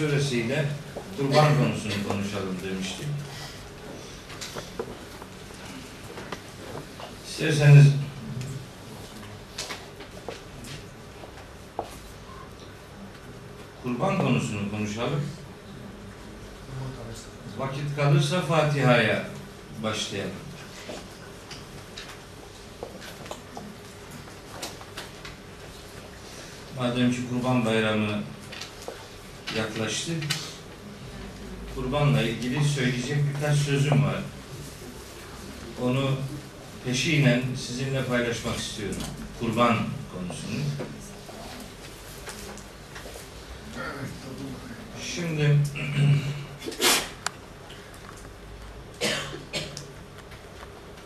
suresiyle kurban konusunu konuşalım demiştik. İsterseniz kurban konusunu konuşalım. Vakit kalırsa Fatiha'ya başlayalım. Madem ki Kurban Bayramı yaklaştı, kurbanla ilgili söyleyecek birkaç sözüm var. Onu peşinen sizinle paylaşmak istiyorum. Kurban konusunu. Şimdi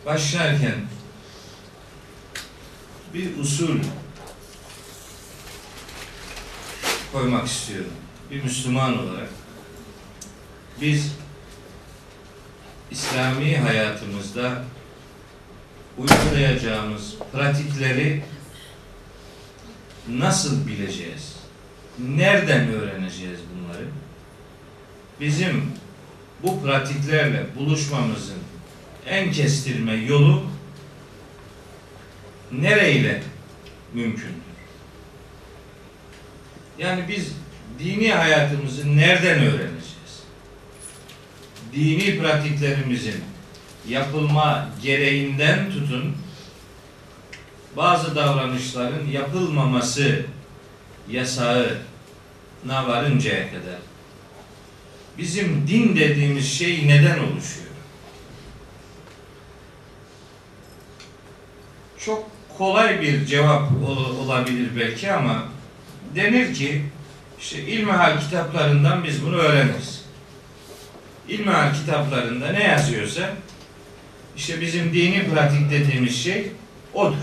başlarken bir usul koymak istiyorum. Bir Müslüman olarak biz İslami hayatımızda uygulayacağımız pratikleri nasıl bileceğiz? Nereden öğreneceğiz bunları? Bizim bu pratiklerle buluşmamızın en kestirme yolu nereyle mümkündür? Yani biz dini hayatımızı nereden öğreneceğiz? Dini pratiklerimizin yapılma gereğinden tutun bazı davranışların yapılmaması yasağına varıncaya kadar bizim din dediğimiz şey neden oluşuyor? Çok kolay bir cevap ol- olabilir belki ama denir ki işte ilmihal kitaplarından biz bunu öğreniriz. İlmihal kitaplarında ne yazıyorsa işte bizim dini pratik dediğimiz şey odur.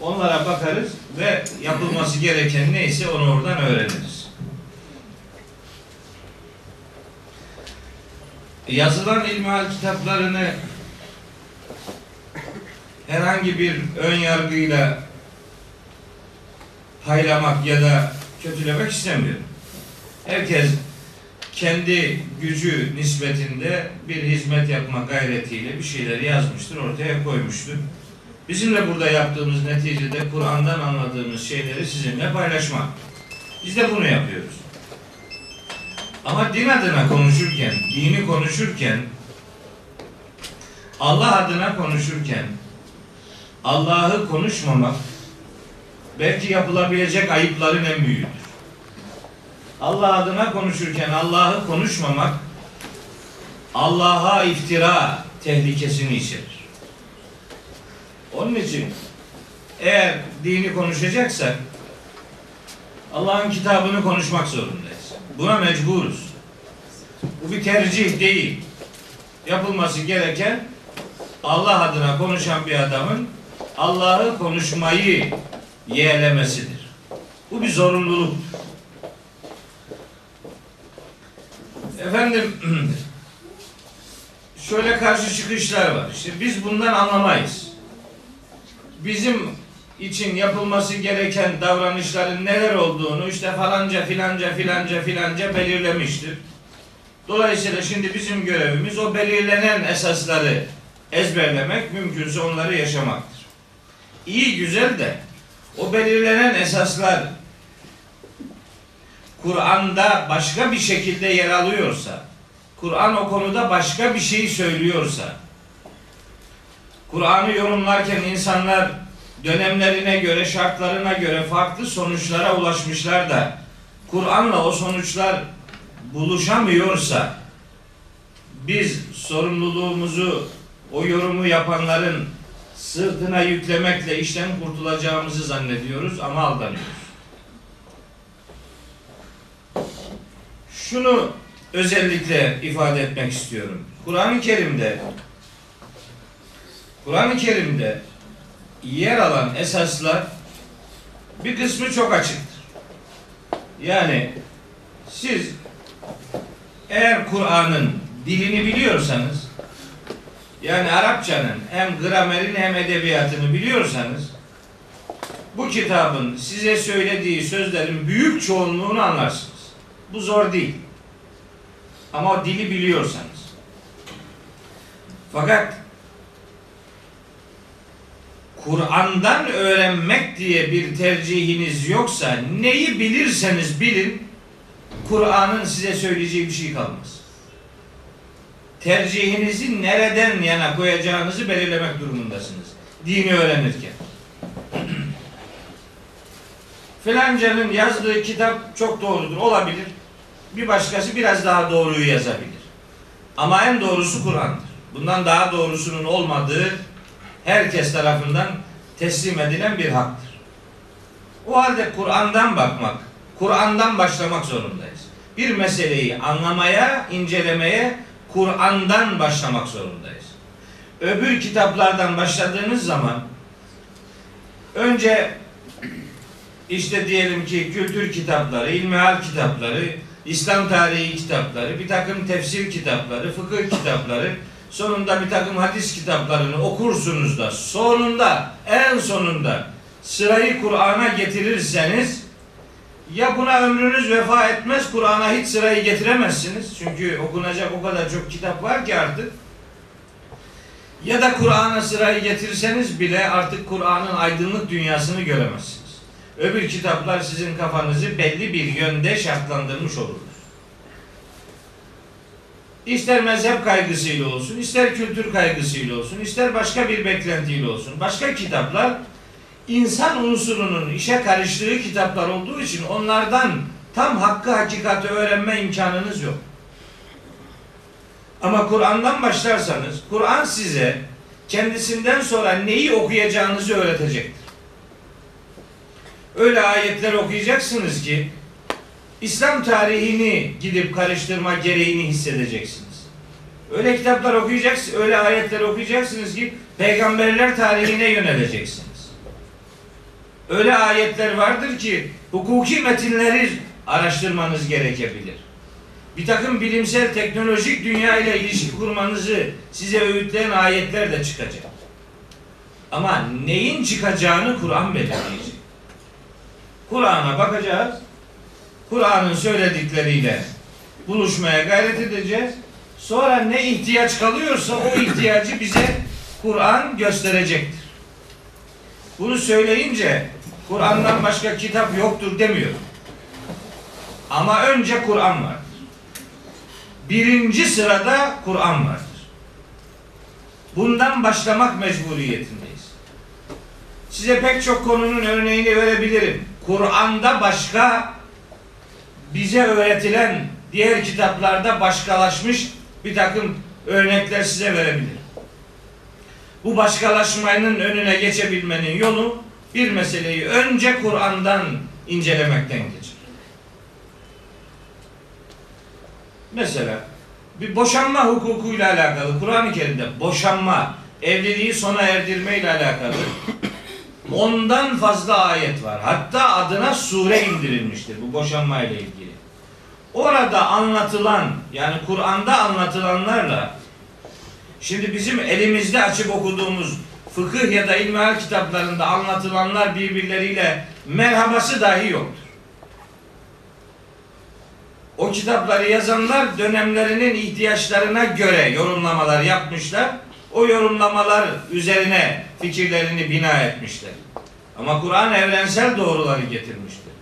Onlara bakarız ve yapılması gereken neyse onu oradan öğreniriz. Yazılan ilmihal kitaplarını herhangi bir ön yargıyla paylamak ya da kötülemek istemiyorum. Herkes kendi gücü nispetinde bir hizmet yapma gayretiyle bir şeyleri yazmıştır, ortaya koymuştur. Bizim de burada yaptığımız neticede Kur'an'dan anladığımız şeyleri sizinle paylaşmak. Biz de bunu yapıyoruz. Ama din adına konuşurken, dini konuşurken, Allah adına konuşurken, Allah'ı konuşmamak belki yapılabilecek ayıpların en büyüğüdür. Allah adına konuşurken Allah'ı konuşmamak Allah'a iftira tehlikesini içerir. Onun için eğer dini konuşacaksak Allah'ın kitabını konuşmak zorundayız. Buna mecburuz. Bu bir tercih değil. Yapılması gereken Allah adına konuşan bir adamın Allah'ı konuşmayı yeğlemesidir. Bu bir zorunluluk. Efendim şöyle karşı çıkışlar var. İşte biz bundan anlamayız. Bizim için yapılması gereken davranışların neler olduğunu işte falanca filanca filanca filanca belirlemiştir. Dolayısıyla şimdi bizim görevimiz o belirlenen esasları ezberlemek, mümkünse onları yaşamaktır. İyi güzel de o belirlenen esaslar Kur'an'da başka bir şekilde yer alıyorsa, Kur'an o konuda başka bir şey söylüyorsa, Kur'an'ı yorumlarken insanlar dönemlerine göre, şartlarına göre farklı sonuçlara ulaşmışlar da Kur'an'la o sonuçlar buluşamıyorsa biz sorumluluğumuzu o yorumu yapanların sırtına yüklemekle işten kurtulacağımızı zannediyoruz ama aldanıyoruz. Şunu özellikle ifade etmek istiyorum. Kur'an-ı Kerim'de Kur'an-ı Kerim'de yer alan esaslar bir kısmı çok açıktır. Yani siz eğer Kur'an'ın dilini biliyorsanız yani Arapçanın hem gramerin hem edebiyatını biliyorsanız bu kitabın size söylediği sözlerin büyük çoğunluğunu anlarsınız. Bu zor değil. Ama o dili biliyorsanız. Fakat Kur'an'dan öğrenmek diye bir tercihiniz yoksa neyi bilirseniz bilin Kur'an'ın size söyleyeceği bir şey kalmaz. Tercihinizi nereden yana koyacağınızı belirlemek durumundasınız. Dini öğrenirken. Filancanın yazdığı kitap çok doğrudur. Olabilir. Bir başkası biraz daha doğruyu yazabilir. Ama en doğrusu Kur'an'dır. Bundan daha doğrusunun olmadığı herkes tarafından teslim edilen bir haktır. O halde Kur'an'dan bakmak, Kur'an'dan başlamak zorundayız. Bir meseleyi anlamaya, incelemeye Kur'an'dan başlamak zorundayız. Öbür kitaplardan başladığınız zaman önce işte diyelim ki kültür kitapları, ilmihal kitapları, İslam tarihi kitapları, bir takım tefsir kitapları, fıkıh kitapları, sonunda bir takım hadis kitaplarını okursunuz da sonunda en sonunda sırayı Kur'an'a getirirseniz ya buna ömrünüz vefa etmez Kur'an'a hiç sırayı getiremezsiniz. Çünkü okunacak o kadar çok kitap var ki artık. Ya da Kur'an'a sırayı getirseniz bile artık Kur'an'ın aydınlık dünyasını göremezsiniz. Öbür kitaplar sizin kafanızı belli bir yönde şartlandırmış olurlar. İster mezhep kaygısıyla olsun, ister kültür kaygısıyla olsun, ister başka bir beklentiyle olsun. Başka kitaplar insan unsurunun işe karıştığı kitaplar olduğu için onlardan tam hakkı hakikati öğrenme imkanınız yok. Ama Kur'an'dan başlarsanız Kur'an size kendisinden sonra neyi okuyacağınızı öğretecektir. Öyle ayetler okuyacaksınız ki İslam tarihini gidip karıştırma gereğini hissedeceksiniz. Öyle kitaplar okuyacaksınız, öyle ayetler okuyacaksınız ki peygamberler tarihine yöneleceksiniz. Öyle ayetler vardır ki hukuki metinleri araştırmanız gerekebilir. Bir takım bilimsel teknolojik dünya ile ilişki kurmanızı size öğütleyen ayetler de çıkacak. Ama neyin çıkacağını Kur'an belirleyecek. Kur'an'a bakacağız. Kur'an'ın söyledikleriyle buluşmaya gayret edeceğiz. Sonra ne ihtiyaç kalıyorsa o ihtiyacı bize Kur'an gösterecektir. Bunu söyleyince Kur'an'dan başka kitap yoktur demiyorum. Ama önce Kur'an vardır. Birinci sırada Kur'an vardır. Bundan başlamak mecburiyetindeyiz. Size pek çok konunun örneğini verebilirim. Kur'an'da başka bize öğretilen diğer kitaplarda başkalaşmış bir takım örnekler size verebilirim. Bu başkalaşmanın önüne geçebilmenin yolu bir meseleyi önce Kur'an'dan incelemekten geçer. Mesela bir boşanma hukukuyla alakalı Kur'an-ı Kerim'de boşanma, evliliği sona erdirme ile alakalı ondan fazla ayet var. Hatta adına sure indirilmiştir bu boşanma ile ilgili. Orada anlatılan yani Kur'an'da anlatılanlarla şimdi bizim elimizde açıp okuduğumuz fıkıh ya da ilmihal kitaplarında anlatılanlar birbirleriyle merhabası dahi yoktur. O kitapları yazanlar dönemlerinin ihtiyaçlarına göre yorumlamalar yapmışlar. O yorumlamalar üzerine fikirlerini bina etmişler. Ama Kur'an evrensel doğruları getirmiştir.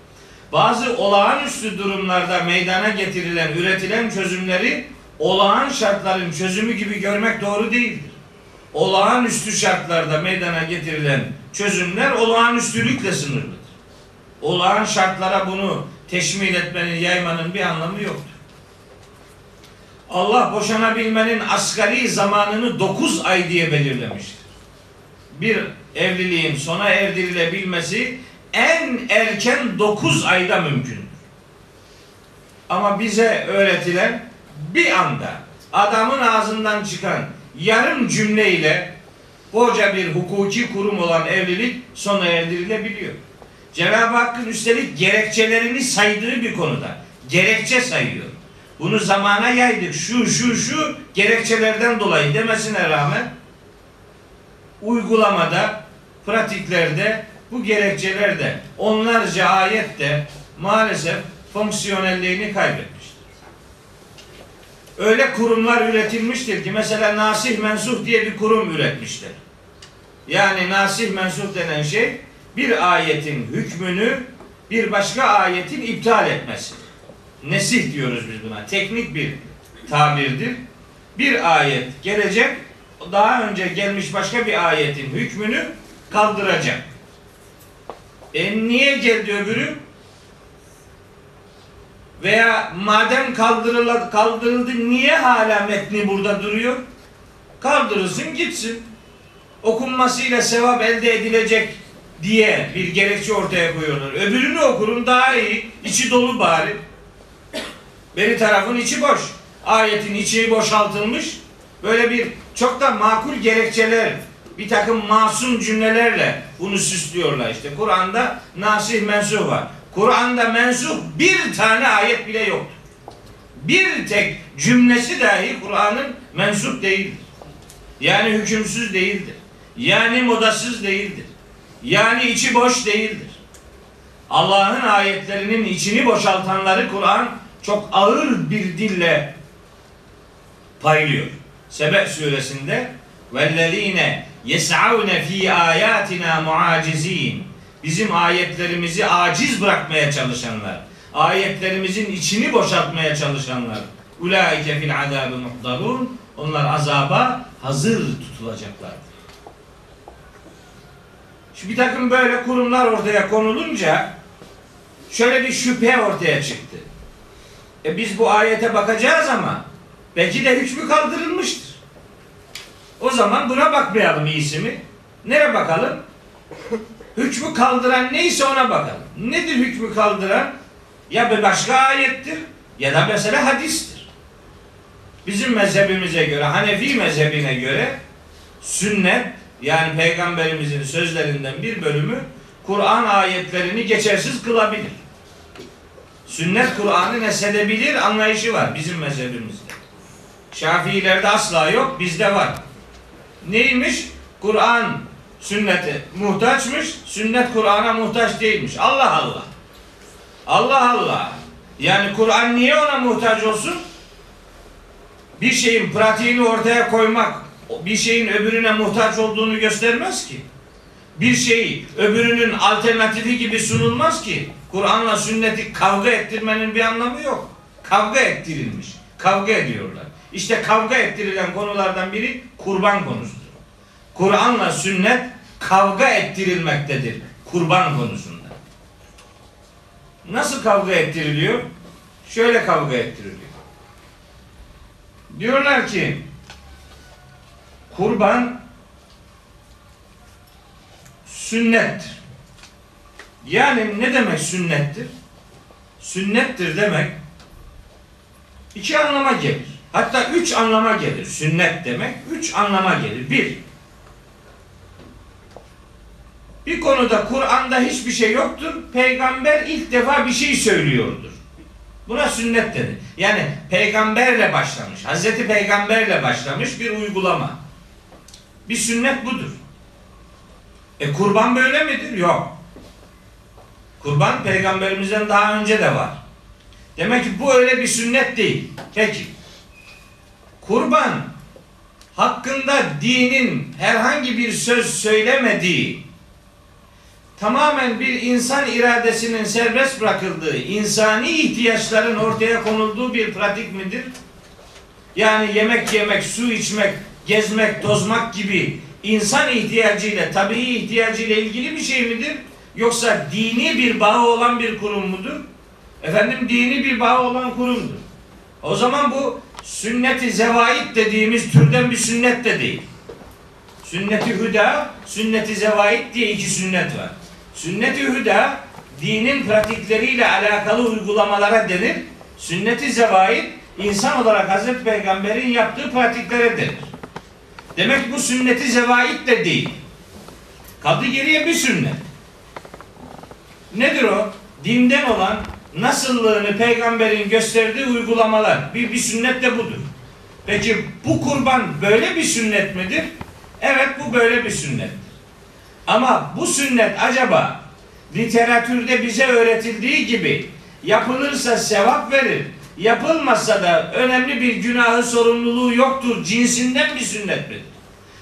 Bazı olağanüstü durumlarda meydana getirilen, üretilen çözümleri olağan şartların çözümü gibi görmek doğru değildir. Olağanüstü şartlarda meydana getirilen çözümler olağanüstülükle sınırlıdır. Olağan şartlara bunu teşmil etmenin, yaymanın bir anlamı yoktur. Allah boşanabilmenin asgari zamanını 9 ay diye belirlemiştir. bir evliliğin sona erdirilebilmesi en erken 9 ayda mümkündür. Ama bize öğretilen bir anda adamın ağzından çıkan yarım cümleyle koca bir hukuki kurum olan evlilik sona erdirilebiliyor. Cenab-ı Hakk'ın üstelik gerekçelerini saydığı bir konuda gerekçe sayıyor. Bunu zamana yaydık. Şu şu şu gerekçelerden dolayı demesine rağmen uygulamada, pratiklerde bu gerekçeler de onlarca ayet de maalesef fonksiyonelliğini kaybetmiştir. Öyle kurumlar üretilmiştir ki mesela nasih mensuh diye bir kurum üretmişler. Yani nasih mensuh denen şey bir ayetin hükmünü bir başka ayetin iptal etmesi. Nesih diyoruz biz buna. Teknik bir tabirdir. Bir ayet gelecek, daha önce gelmiş başka bir ayetin hükmünü kaldıracak. E niye geldi öbürü? Veya madem kaldırıldı, kaldırıldı niye hala metni burada duruyor? Kaldırılsın gitsin. Okunmasıyla sevap elde edilecek diye bir gerekçe ortaya koyuyorlar. Öbürünü okurum daha iyi. içi dolu bari. Beri tarafın içi boş. Ayetin içi boşaltılmış. Böyle bir çok da makul gerekçeler, bir takım masum cümlelerle bunu süslüyorlar işte. Kur'an'da nasih mensuh var. Kur'an'da mensuh bir tane ayet bile yoktur. Bir tek cümlesi dahi Kur'an'ın mensup değildir. Yani hükümsüz değildir. Yani modasız değildir. Yani içi boş değildir. Allah'ın ayetlerinin içini boşaltanları Kur'an çok ağır bir dille paylıyor. Sebe suresinde vellezine yes'avne fi ayatina muacizin bizim ayetlerimizi aciz bırakmaya çalışanlar, ayetlerimizin içini boşaltmaya çalışanlar, ulaike fil azabı muhdarun, onlar azaba hazır tutulacaklardır. Şu bir takım böyle kurumlar ortaya konulunca şöyle bir şüphe ortaya çıktı. E biz bu ayete bakacağız ama belki de hükmü kaldırılmıştır. O zaman buna bakmayalım iyisi mi? Nereye bakalım? Hükmü kaldıran neyse ona bakalım. Nedir hükmü kaldıran? Ya bir başka ayettir ya da mesela hadistir. Bizim mezhebimize göre, Hanefi mezhebine göre sünnet yani peygamberimizin sözlerinden bir bölümü Kur'an ayetlerini geçersiz kılabilir. Sünnet Kur'an'ı nesedebilir anlayışı var bizim mezhebimizde. Şafiilerde asla yok, bizde var. Neymiş? Kur'an sünnete muhtaçmış, sünnet Kur'an'a muhtaç değilmiş. Allah Allah. Allah Allah. Yani Kur'an niye ona muhtaç olsun? Bir şeyin pratiğini ortaya koymak, bir şeyin öbürüne muhtaç olduğunu göstermez ki. Bir şey öbürünün alternatifi gibi sunulmaz ki. Kur'an'la sünneti kavga ettirmenin bir anlamı yok. Kavga ettirilmiş. Kavga ediyorlar. İşte kavga ettirilen konulardan biri kurban konusudur. Kur'an'la sünnet kavga ettirilmektedir kurban konusunda. Nasıl kavga ettiriliyor? Şöyle kavga ettiriliyor. Diyorlar ki kurban sünnettir. Yani ne demek sünnettir? Sünnettir demek iki anlama gelir. Hatta üç anlama gelir. Sünnet demek üç anlama gelir. Bir, bir konuda Kur'an'da hiçbir şey yoktur. Peygamber ilk defa bir şey söylüyordur. Buna sünnet denir. Yani peygamberle başlamış. Hazreti Peygamberle başlamış bir uygulama. Bir sünnet budur. E kurban böyle midir? Yok. Kurban peygamberimizden daha önce de var. Demek ki bu öyle bir sünnet değil. Peki. Kurban hakkında dinin herhangi bir söz söylemediği tamamen bir insan iradesinin serbest bırakıldığı, insani ihtiyaçların ortaya konulduğu bir pratik midir? Yani yemek yemek, su içmek, gezmek, tozmak gibi insan ihtiyacıyla, tabii ihtiyacıyla ilgili bir şey midir? Yoksa dini bir bağı olan bir kurum mudur? Efendim dini bir bağı olan kurumdur. O zaman bu sünneti zevait dediğimiz türden bir sünnet de değil. Sünnet-i hüda, sünnet-i zevait diye iki sünnet var. Sünnet-i hüda dinin pratikleriyle alakalı uygulamalara denir. Sünnet-i zevait insan olarak Hazreti Peygamber'in yaptığı pratiklere denir. Demek bu sünneti zevait de değil. Kaldı geriye bir sünnet. Nedir o? Dinden olan nasıllığını peygamberin gösterdiği uygulamalar. Bir, bir sünnet de budur. Peki bu kurban böyle bir sünnet midir? Evet bu böyle bir sünnettir. Ama bu sünnet acaba literatürde bize öğretildiği gibi yapılırsa sevap verir, yapılmazsa da önemli bir günahı sorumluluğu yoktur cinsinden bir sünnet midir?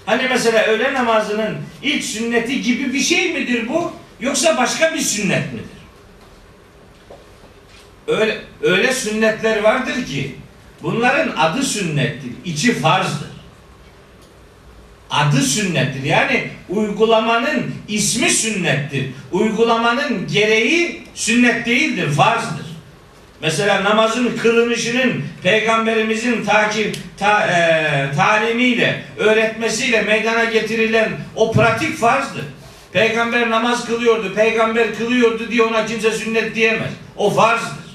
Hani mesela öğle namazının ilk sünneti gibi bir şey midir bu? Yoksa başka bir sünnet midir? Öyle, öyle sünnetler vardır ki bunların adı sünnettir, içi farzdır. Adı sünnettir. Yani uygulamanın ismi sünnettir. Uygulamanın gereği sünnet değildir, farzdır. Mesela namazın kılınışının peygamberimizin takip ta, e, talimiyle, öğretmesiyle meydana getirilen o pratik farzdır. Peygamber namaz kılıyordu, peygamber kılıyordu diye ona kimse sünnet diyemez. O farzdır.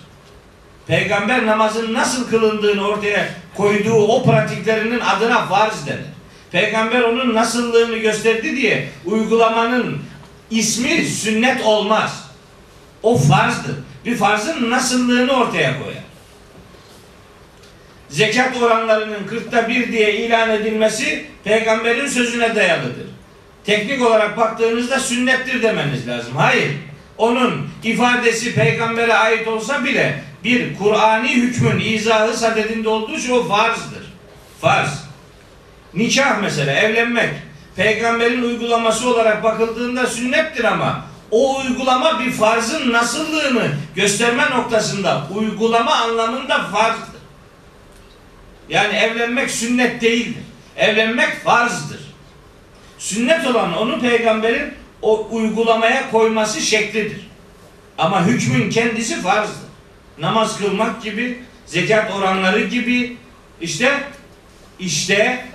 Peygamber namazın nasıl kılındığını ortaya koyduğu o pratiklerinin adına farz denir. Peygamber onun nasıllığını gösterdi diye uygulamanın ismi sünnet olmaz. O farzdır. Bir farzın nasıllığını ortaya koyar. Zekat oranlarının kırkta bir diye ilan edilmesi peygamberin sözüne dayalıdır. Teknik olarak baktığınızda sünnettir demeniz lazım. Hayır. Onun ifadesi peygambere ait olsa bile bir Kur'ani hükmün izahı sadedinde olduğu için o farzdır. Farz. Nikah mesela evlenmek peygamberin uygulaması olarak bakıldığında sünnettir ama o uygulama bir farzın nasıllığını gösterme noktasında uygulama anlamında farzdır. Yani evlenmek sünnet değildir. Evlenmek farzdır. Sünnet olan onu peygamberin o uygulamaya koyması şeklidir. Ama hükmün kendisi farzdır. Namaz kılmak gibi, zekat oranları gibi işte işte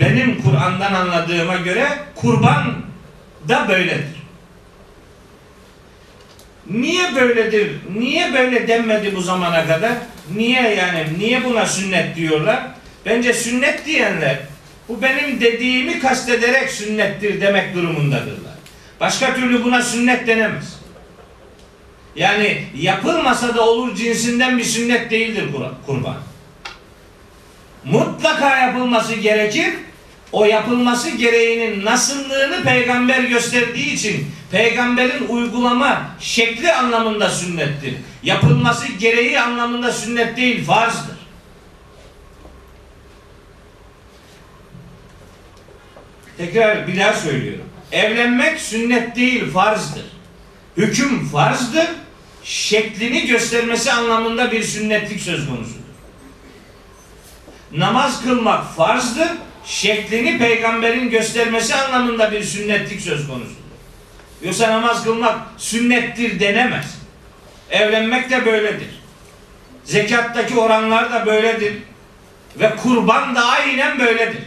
benim Kur'an'dan anladığıma göre kurban da böyledir. Niye böyledir? Niye böyle denmedi bu zamana kadar? Niye yani? Niye buna sünnet diyorlar? Bence sünnet diyenler bu benim dediğimi kastederek sünnettir demek durumundadırlar. Başka türlü buna sünnet denemez. Yani yapılmasa da olur cinsinden bir sünnet değildir kurban. Mutlaka yapılması gerekir. O yapılması gereğinin nasıllığını peygamber gösterdiği için peygamberin uygulama şekli anlamında sünnettir. Yapılması gereği anlamında sünnet değil, farzdır. Tekrar bir daha söylüyorum. Evlenmek sünnet değil, farzdır. Hüküm farzdır. Şeklini göstermesi anlamında bir sünnetlik söz konusudur. Namaz kılmak farzdır. Şeklini peygamberin göstermesi anlamında bir sünnetlik söz konusudur. Yoksa namaz kılmak sünnettir denemez. Evlenmek de böyledir. Zekattaki oranlar da böyledir. Ve kurban da aynen böyledir.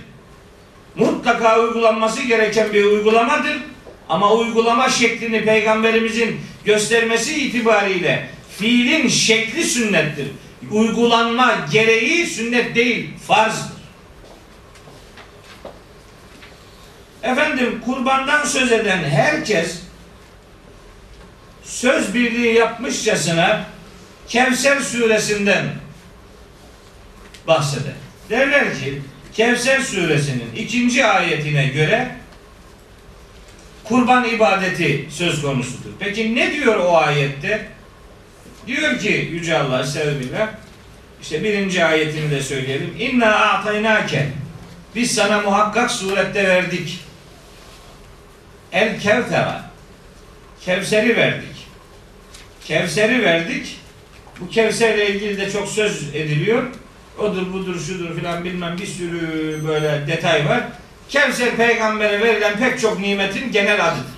Mutlaka uygulanması gereken bir uygulamadır. Ama uygulama şeklini peygamberimizin göstermesi itibariyle fiilin şekli sünnettir. Uygulanma gereği sünnet değil, farzdır. Efendim kurbandan söz eden herkes söz birliği yapmışçasına Kevser suresinden bahseder. Derler ki Kevser suresinin ikinci ayetine göre kurban ibadeti söz konusudur. Peki ne diyor o ayette? Diyor ki Yüce Allah sebebiyle işte birinci ayetini de söyleyelim. İnna a'taynake biz sana muhakkak surette verdik. El kevtera Kevser'i verdik. Kevser'i verdik. Bu Kevser'le ilgili de çok söz ediliyor. Odur budur şudur filan bilmem bir sürü böyle detay var. Kevser peygambere verilen pek çok nimetin genel adıdır.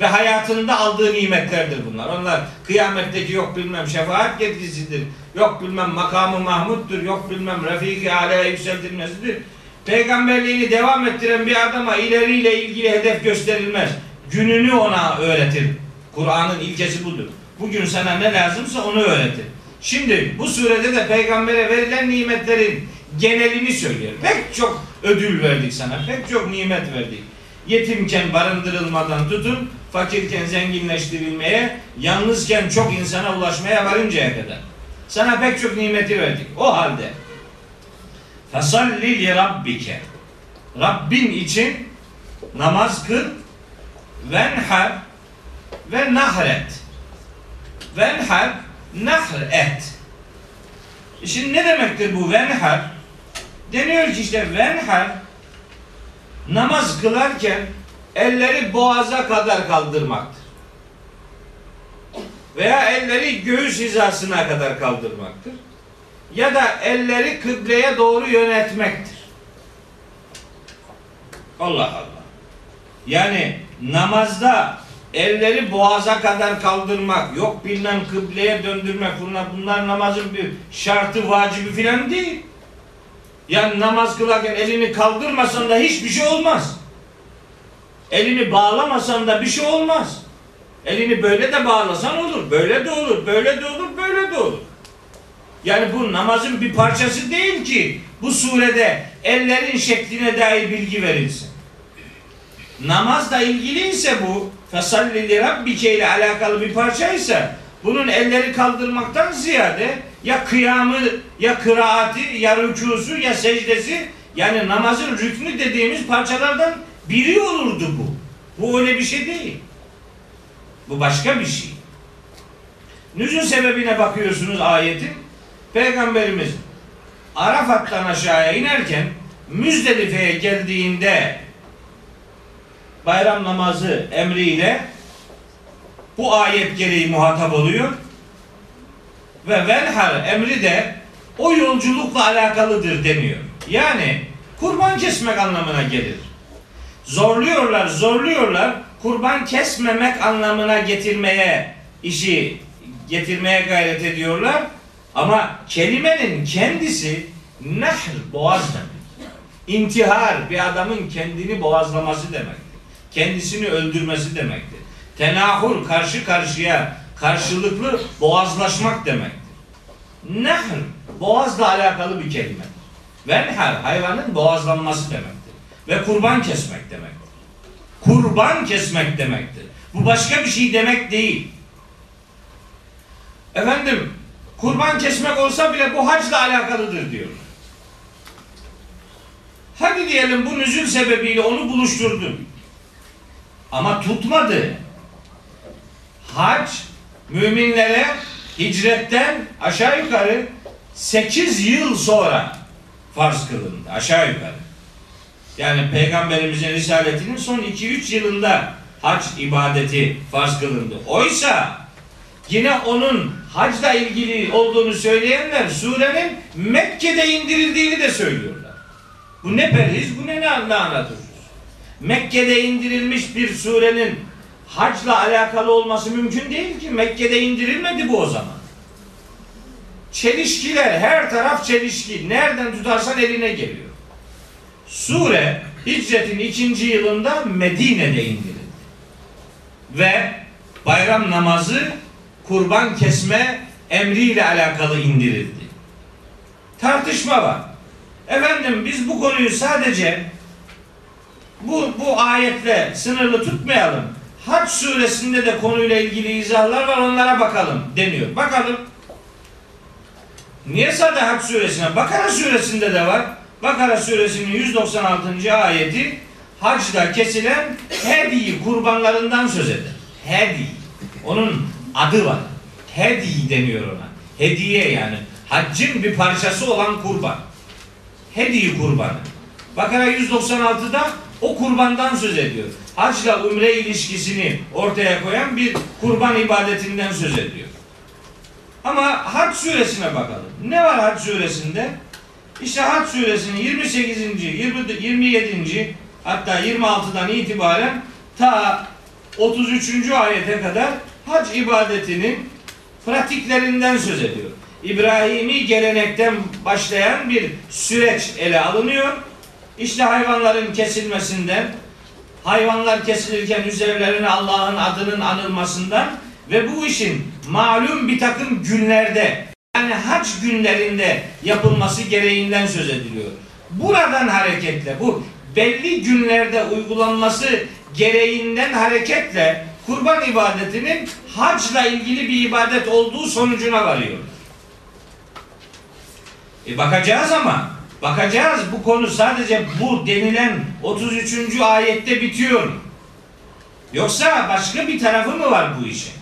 Ve hayatında aldığı nimetlerdir bunlar. Onlar kıyametteki yok bilmem şefaat yetkisidir. Yok bilmem makamı mahmuttur. Yok bilmem refiki aleye yükseltilmesidir. peygamberliğini devam ettiren bir adama ileriyle ilgili hedef gösterilmez. Gününü ona öğretir. Kur'an'ın ilkesi budur. Bugün sana ne lazımsa onu öğretir. Şimdi bu surede de peygambere verilen nimetlerin genelini söylüyor. Pek çok ödül verdik sana. Pek çok nimet verdik. Yetimken barındırılmadan tutun, fakirken zenginleştirilmeye, yalnızken çok insana ulaşmaya varıncaya kadar. Sana pek çok nimeti verdik. O halde Fesalli li rabbike Rabbin için namaz kıl venhar ve nahret venhar nahr et Şimdi ne demektir bu venhar? Deniyor ki işte venhar namaz kılarken elleri boğaza kadar kaldırmaktır. Veya elleri göğüs hizasına kadar kaldırmaktır. Ya da elleri kıbleye doğru yönetmektir. Allah Allah. Yani namazda elleri boğaza kadar kaldırmak, yok bilmem kıbleye döndürmek bunlar, bunlar namazın bir şartı, vacibi filan değil. Yani namaz kılarken elini kaldırmasan da hiçbir şey olmaz. Elini bağlamasan da bir şey olmaz. Elini böyle de bağlasan olur, böyle de olur, böyle de olur, böyle de olur. Yani bu namazın bir parçası değil ki bu surede ellerin şekline dair bilgi verilsin. Namazla ilgili ise bu fesalli li rabbike ile alakalı bir parçaysa bunun elleri kaldırmaktan ziyade ya kıyamı ya kıraati ya rükusu ya secdesi yani namazın rüknü dediğimiz parçalardan biri olurdu bu. Bu öyle bir şey değil. Bu başka bir şey. Nüzul sebebine bakıyorsunuz ayetin. Peygamberimiz Arafat'tan aşağıya inerken Müzdelife'ye geldiğinde bayram namazı emriyle bu ayet gereği muhatap oluyor. Ve velhar emri de o yolculukla alakalıdır deniyor. Yani kurban kesmek anlamına gelir. Zorluyorlar, zorluyorlar. Kurban kesmemek anlamına getirmeye işi getirmeye gayret ediyorlar. Ama kelimenin kendisi nahr boğaz demek. İntihar bir adamın kendini boğazlaması demektir. Kendisini öldürmesi demektir. Tenahur karşı karşıya karşılıklı boğazlaşmak demektir. Nahr boğazla alakalı bir kelimedir. Venhar hayvanın boğazlanması demektir. Ve kurban kesmek demektir. Kurban kesmek demektir. Bu başka bir şey demek değil. Efendim kurban kesmek olsa bile bu hacla alakalıdır diyor. Hadi diyelim bu nüzül sebebiyle onu buluşturdun. Ama tutmadı. Hac müminlere hicretten aşağı yukarı 8 yıl sonra farz kılındı. Aşağı yukarı. Yani Peygamberimizin risaletinin son 2-3 yılında hac ibadeti farz kılındı. Oysa yine onun hacla ilgili olduğunu söyleyenler surenin Mekke'de indirildiğini de söylüyorlar. Bu ne perhiz, bu ne ne anlatır? Mekke'de indirilmiş bir surenin hacla alakalı olması mümkün değil ki. Mekke'de indirilmedi bu o zaman. Çelişkiler, her taraf çelişki. Nereden tutarsan eline geliyor. Sure hicretin ikinci yılında Medine'de indirildi. Ve bayram namazı kurban kesme emriyle alakalı indirildi. Tartışma var. Efendim biz bu konuyu sadece bu, bu ayetle sınırlı tutmayalım. Hac suresinde de konuyla ilgili izahlar var onlara bakalım deniyor. Bakalım. Niye sadece Hac suresine? Bakara suresinde de var. Bakara suresinin 196. ayeti hacda kesilen hediyi kurbanlarından söz eder. Hedi. Onun adı var. Hedi deniyor ona. Hediye yani. Haccın bir parçası olan kurban. Hediyi kurbanı. Bakara 196'da o kurbandan söz ediyor. Hacla umre ilişkisini ortaya koyan bir kurban ibadetinden söz ediyor. Ama Hac suresine bakalım. Ne var Hac suresinde? İşte Hac suresinin 28. 20, 27. hatta 26'dan itibaren ta 33. ayete kadar hac ibadetinin pratiklerinden söz ediyor. İbrahimi gelenekten başlayan bir süreç ele alınıyor işte hayvanların kesilmesinden, hayvanlar kesilirken üzerlerine Allah'ın adının anılmasından ve bu işin malum bir takım günlerde yani hac günlerinde yapılması gereğinden söz ediliyor. Buradan hareketle bu belli günlerde uygulanması gereğinden hareketle kurban ibadetinin hacla ilgili bir ibadet olduğu sonucuna varıyor. E bakacağız ama bakacağız bu konu sadece bu denilen 33. ayette bitiyor. Yoksa başka bir tarafı mı var bu işin?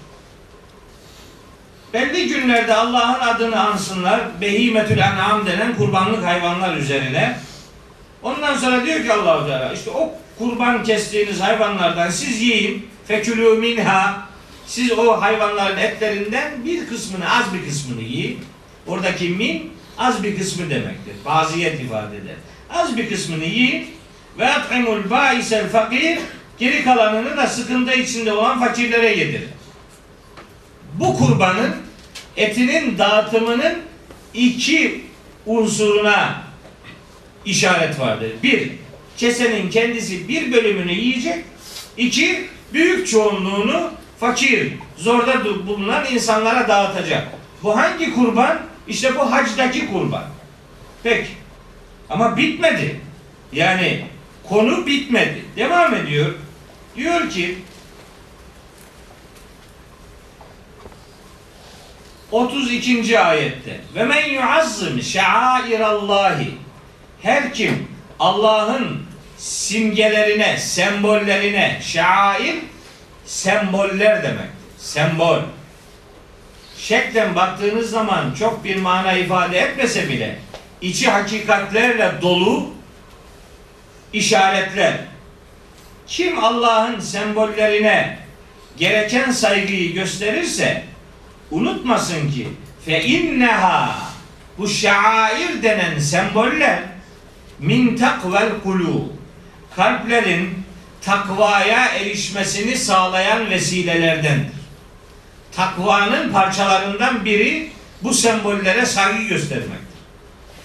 Belli günlerde Allah'ın adını ansınlar. Behimetül en'am denen kurbanlık hayvanlar üzerine. Ondan sonra diyor ki Allahu Teala işte o kurban kestiğiniz hayvanlardan siz yiyin. Fekülü minha. Siz o hayvanların etlerinden bir kısmını, az bir kısmını yiyin. Oradaki min az bir kısmı demektir. Baziyet ifade eder. Az bir kısmını yiyin ve at'imul ba'isel fakir geri kalanını da sıkıntı içinde olan fakirlere yedirin. Bu kurbanın etinin dağıtımının iki unsuruna işaret vardır. Bir, kesenin kendisi bir bölümünü yiyecek. İki, büyük çoğunluğunu fakir, zorda bulunan insanlara dağıtacak. Bu hangi kurban? İşte bu hacdaki kurban. Peki. Ama bitmedi. Yani konu bitmedi. Devam ediyor. Diyor ki 32. ayette ve men yuazzım şairallahi her kim Allah'ın simgelerine, sembollerine, şair semboller demek. Sembol. Şeklen baktığınız zaman çok bir mana ifade etmese bile içi hakikatlerle dolu işaretler. Kim Allah'ın sembollerine gereken saygıyı gösterirse unutmasın ki fe inneha bu şair denen semboller min takvel kulu kalplerin takvaya erişmesini sağlayan vesilelerdendir. Takvanın parçalarından biri bu sembollere saygı göstermektir.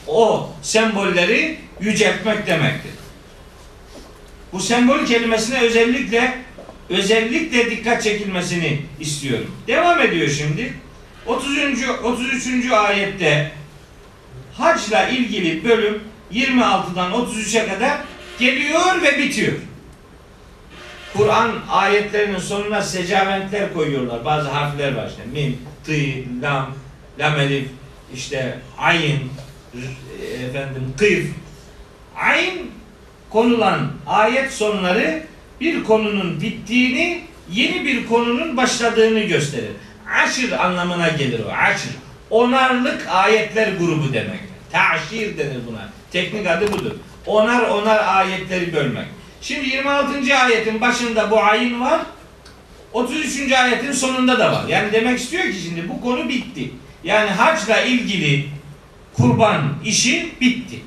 O sembolleri yüceltmek demektir. Bu sembol kelimesine özellikle özellikle dikkat çekilmesini istiyorum. Devam ediyor şimdi. 30. 33. ayette hacla ilgili bölüm 26'dan 33'e kadar geliyor ve bitiyor. Kur'an ayetlerinin sonuna secaventler koyuyorlar. Bazı harfler var işte. Mim, tı, lam, lam elif, işte ayin, efendim kıyf. Ayin konulan ayet sonları bir konunun bittiğini, yeni bir konunun başladığını gösterir. Aşır anlamına gelir o. Aşır. Onarlık ayetler grubu demek. Taşir denir buna. Teknik adı budur. Onar onar ayetleri bölmek. Şimdi 26. ayetin başında bu ayin var. 33. ayetin sonunda da var. Yani demek istiyor ki şimdi bu konu bitti. Yani hacla ilgili kurban işi bitti.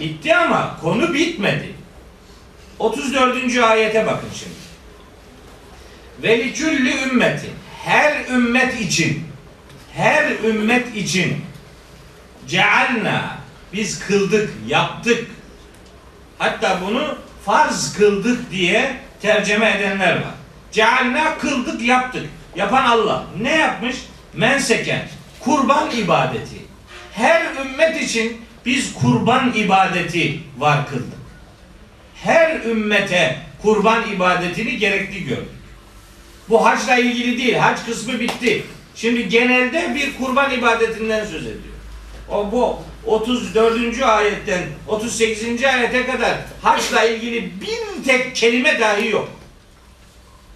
Bitti ama konu bitmedi. 34. ayete bakın şimdi. Veliküllü ümmetin her ümmet için her ümmet için cealna biz kıldık, yaptık. Hatta bunu farz kıldık diye tercüme edenler var. Cealna kıldık, yaptık. Yapan Allah. Ne yapmış? Menseken, kurban ibadeti. Her ümmet için biz kurban ibadeti var kıldık. Her ümmete kurban ibadetini gerekli gördük. Bu haçla ilgili değil. Hac kısmı bitti. Şimdi genelde bir kurban ibadetinden söz ediyor. O bu 34. ayetten 38. ayete kadar haçla ilgili bir tek kelime dahi yok.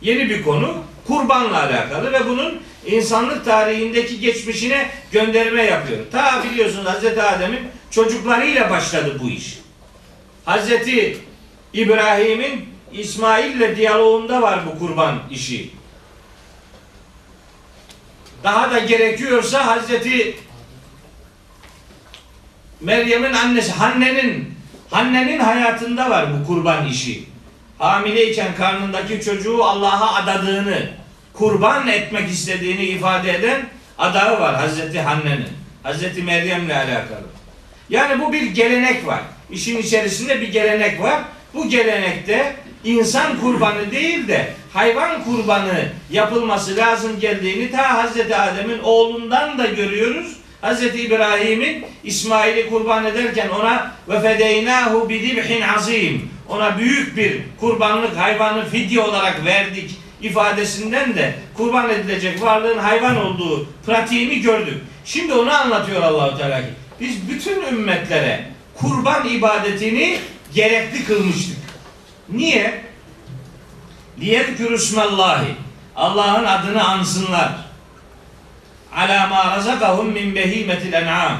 Yeni bir konu kurbanla alakalı ve bunun insanlık tarihindeki geçmişine gönderme yapıyor. Ta biliyorsunuz Hazreti Adem'in çocuklarıyla başladı bu iş. Hazreti İbrahim'in İsmail'le diyaloğunda var bu kurban işi. Daha da gerekiyorsa Hazreti Meryem'in annesi Hanne'nin Hanne'nin hayatında var bu kurban işi. Hamileyken karnındaki çocuğu Allah'a adadığını, kurban etmek istediğini ifade eden adağı var Hazreti Hanne'nin. Hazreti Meryem'le alakalı. Yani bu bir gelenek var. işin içerisinde bir gelenek var. Bu gelenekte insan kurbanı değil de hayvan kurbanı yapılması lazım geldiğini ta Hazreti Adem'in oğlundan da görüyoruz. Hazreti İbrahim'in İsmail'i kurban ederken ona ve fedeynahu bidibhin azim ona büyük bir kurbanlık hayvanı fidye olarak verdik ifadesinden de kurban edilecek varlığın hayvan olduğu pratiğini gördük. Şimdi onu anlatıyor Allahu Teala ki biz bütün ümmetlere kurban ibadetini gerekli kılmıştık. Niye? Liyezkürü ismallahi. Allah'ın adını ansınlar. Ala ma razakahum min behimetil en'am.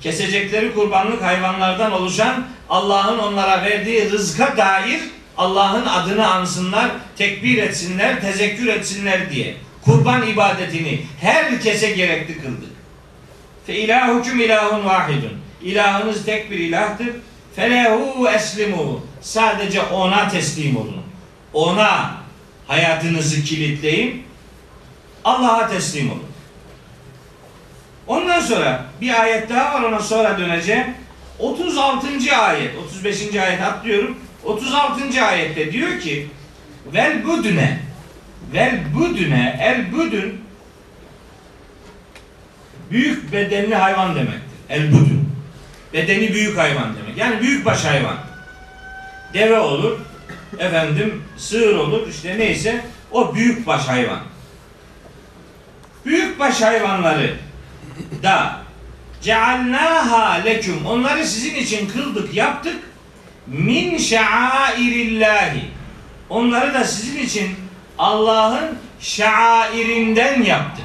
Kesecekleri kurbanlık hayvanlardan oluşan Allah'ın onlara verdiği rızka dair Allah'ın adını ansınlar, tekbir etsinler, tezekkür etsinler diye. Kurban ibadetini herkese gerekli kıldık. Fe ilahukum ilahun vahidun. İlahınız tek bir ilahtır. Felehu eslimu. Sadece ona teslim olun. Ona hayatınızı kilitleyin. Allah'a teslim olun. Ondan sonra bir ayet daha var ona sonra döneceğim. 36. ayet, 35. ayet atlıyorum. 36. ayette diyor ki vel budüne vel budüne el budün büyük bedenli hayvan demektir. El budün. Bedeni büyük hayvan demek. Yani büyükbaş hayvan. Deve olur, efendim sığır olur, işte neyse o büyükbaş hayvan. Büyükbaş hayvanları da cealnaha leküm onları sizin için kıldık, yaptık. Min şairillahi. Onları da sizin için Allah'ın şairinden yaptık.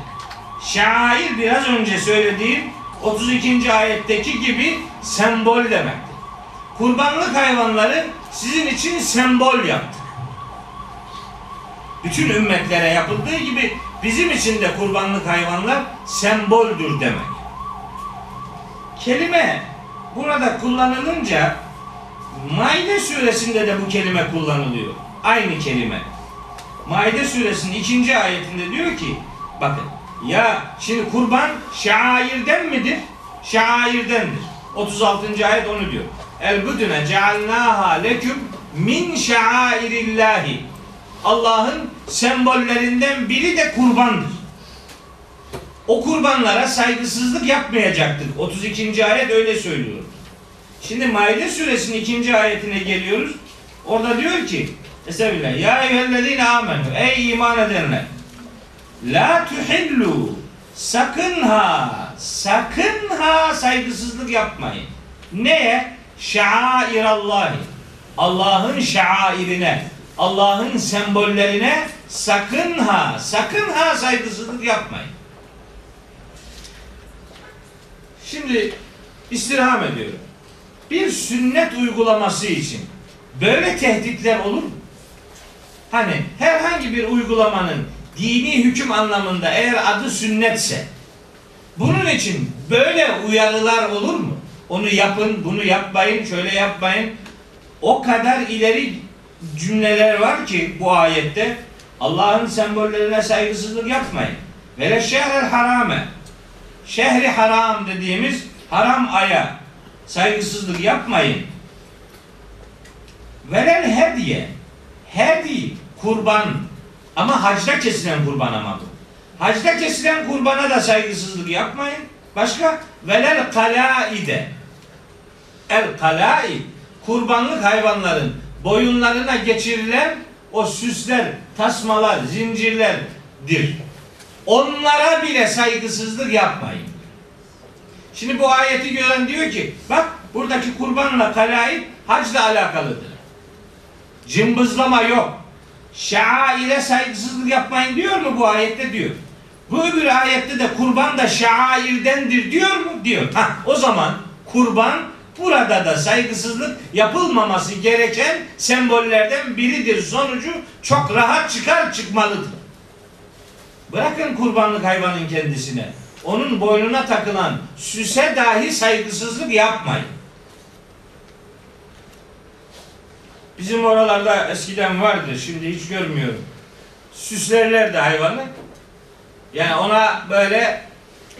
Şair biraz önce söylediğim 32. ayetteki gibi sembol demektir. Kurbanlık hayvanları sizin için sembol yaptık. Bütün ümmetlere yapıldığı gibi bizim için de kurbanlık hayvanlar semboldür demek. Kelime burada kullanılınca Maide suresinde de bu kelime kullanılıyor. Aynı kelime. Maide suresinin ikinci ayetinde diyor ki bakın ya şimdi kurban şairden midir? Şairdendir. 36. ayet onu diyor. El budune cealnaha leküm min şairillahi. Allah'ın sembollerinden biri de kurbandır. O kurbanlara saygısızlık yapmayacaktık. 32. ayet öyle söylüyor. Şimdi Maide suresinin ikinci ayetine geliyoruz. Orada diyor ki Estağfirullah. Ya eyyühellezine amenu. Ey iman edenler. La tuhillu. Sakın ha. Sakın ha saygısızlık yapmayın. Neye? Şairallahi. Allah'ın şairine. Allah'ın sembollerine sakın ha. Sakın ha saygısızlık yapmayın. Şimdi istirham ediyorum. Bir sünnet uygulaması için böyle tehditler olur mu? Hani herhangi bir uygulamanın dini hüküm anlamında eğer adı sünnetse bunun için böyle uyarılar olur mu? Onu yapın, bunu yapmayın, şöyle yapmayın. O kadar ileri cümleler var ki bu ayette Allah'ın sembollerine saygısızlık yapmayın. Vele şehrel harame şehri haram dediğimiz haram aya saygısızlık yapmayın. Velel hediye hedi kurban ama hacda kesilen kurban ama bu. Hacda kesilen kurbana da saygısızlık yapmayın. Başka velel kalaide el kalai kurbanlık hayvanların boyunlarına geçirilen o süsler, tasmalar, zincirlerdir. Onlara bile saygısızlık yapmayın. Şimdi bu ayeti gören diyor ki bak buradaki kurbanla kalai hacla alakalıdır. Cımbızlama yok. Şaire saygısızlık yapmayın diyor mu bu ayette diyor. Bu öbür ayette de kurban da şairdendir diyor mu? Diyor. Ha, o zaman kurban burada da saygısızlık yapılmaması gereken sembollerden biridir. Sonucu çok rahat çıkar çıkmalıdır. Bırakın kurbanlık hayvanın kendisine. Onun boynuna takılan süse dahi saygısızlık yapmayın. Bizim oralarda eskiden vardı, şimdi hiç görmüyorum. Süslerlerdi hayvanı. Yani ona böyle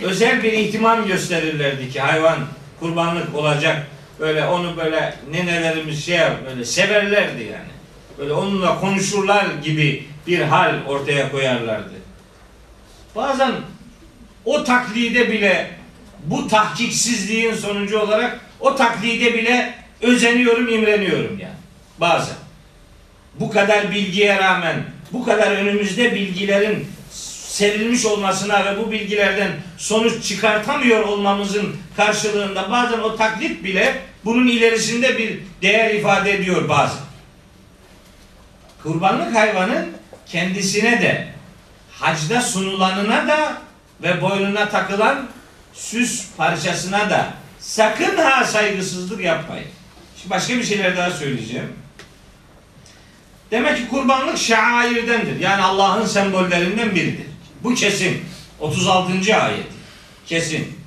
özel bir ihtimam gösterirlerdi ki hayvan kurbanlık olacak Böyle onu böyle nenelerimiz şey böyle severlerdi yani. Böyle onunla konuşurlar gibi bir hal ortaya koyarlardı. Bazen o taklide bile bu tahkiksizliğin sonucu olarak o taklide bile özeniyorum, imreniyorum yani. Bazen. Bu kadar bilgiye rağmen, bu kadar önümüzde bilgilerin serilmiş olmasına ve bu bilgilerden sonuç çıkartamıyor olmamızın karşılığında bazen o taklit bile bunun ilerisinde bir değer ifade ediyor bazen. Kurbanlık hayvanın kendisine de hacda sunulanına da ve boynuna takılan süs parçasına da sakın ha saygısızlık yapmayın. Şimdi başka bir şeyler daha söyleyeceğim. Demek ki kurbanlık şairdendir. Yani Allah'ın sembollerinden biridir. Bu kesin. 36. ayet. Kesin.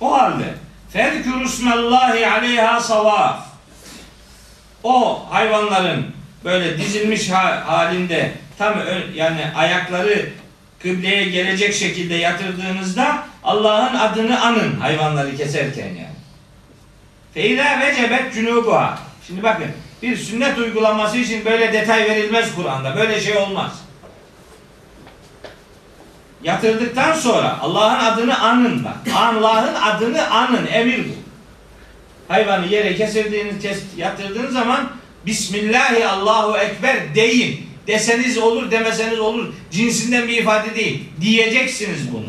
O halde Fezkür ismellahi aleyha savaf. O hayvanların böyle dizilmiş ha- halinde tam yani ayakları kıbleye gelecek şekilde yatırdığınızda Allah'ın adını anın hayvanları keserken yani. Feyda vecebet cunubuha. Şimdi bakın bir sünnet uygulaması için böyle detay verilmez Kur'an'da. Böyle şey olmaz. Yatırdıktan sonra Allah'ın adını anın bak. Allah'ın adını anın. Emir bu. Hayvanı yere kesildiğiniz, kes, yatırdığınız zaman Bismillahi Allahu Ekber deyin. Deseniz olur, demeseniz olur. Cinsinden bir ifade değil. Diyeceksiniz bunu.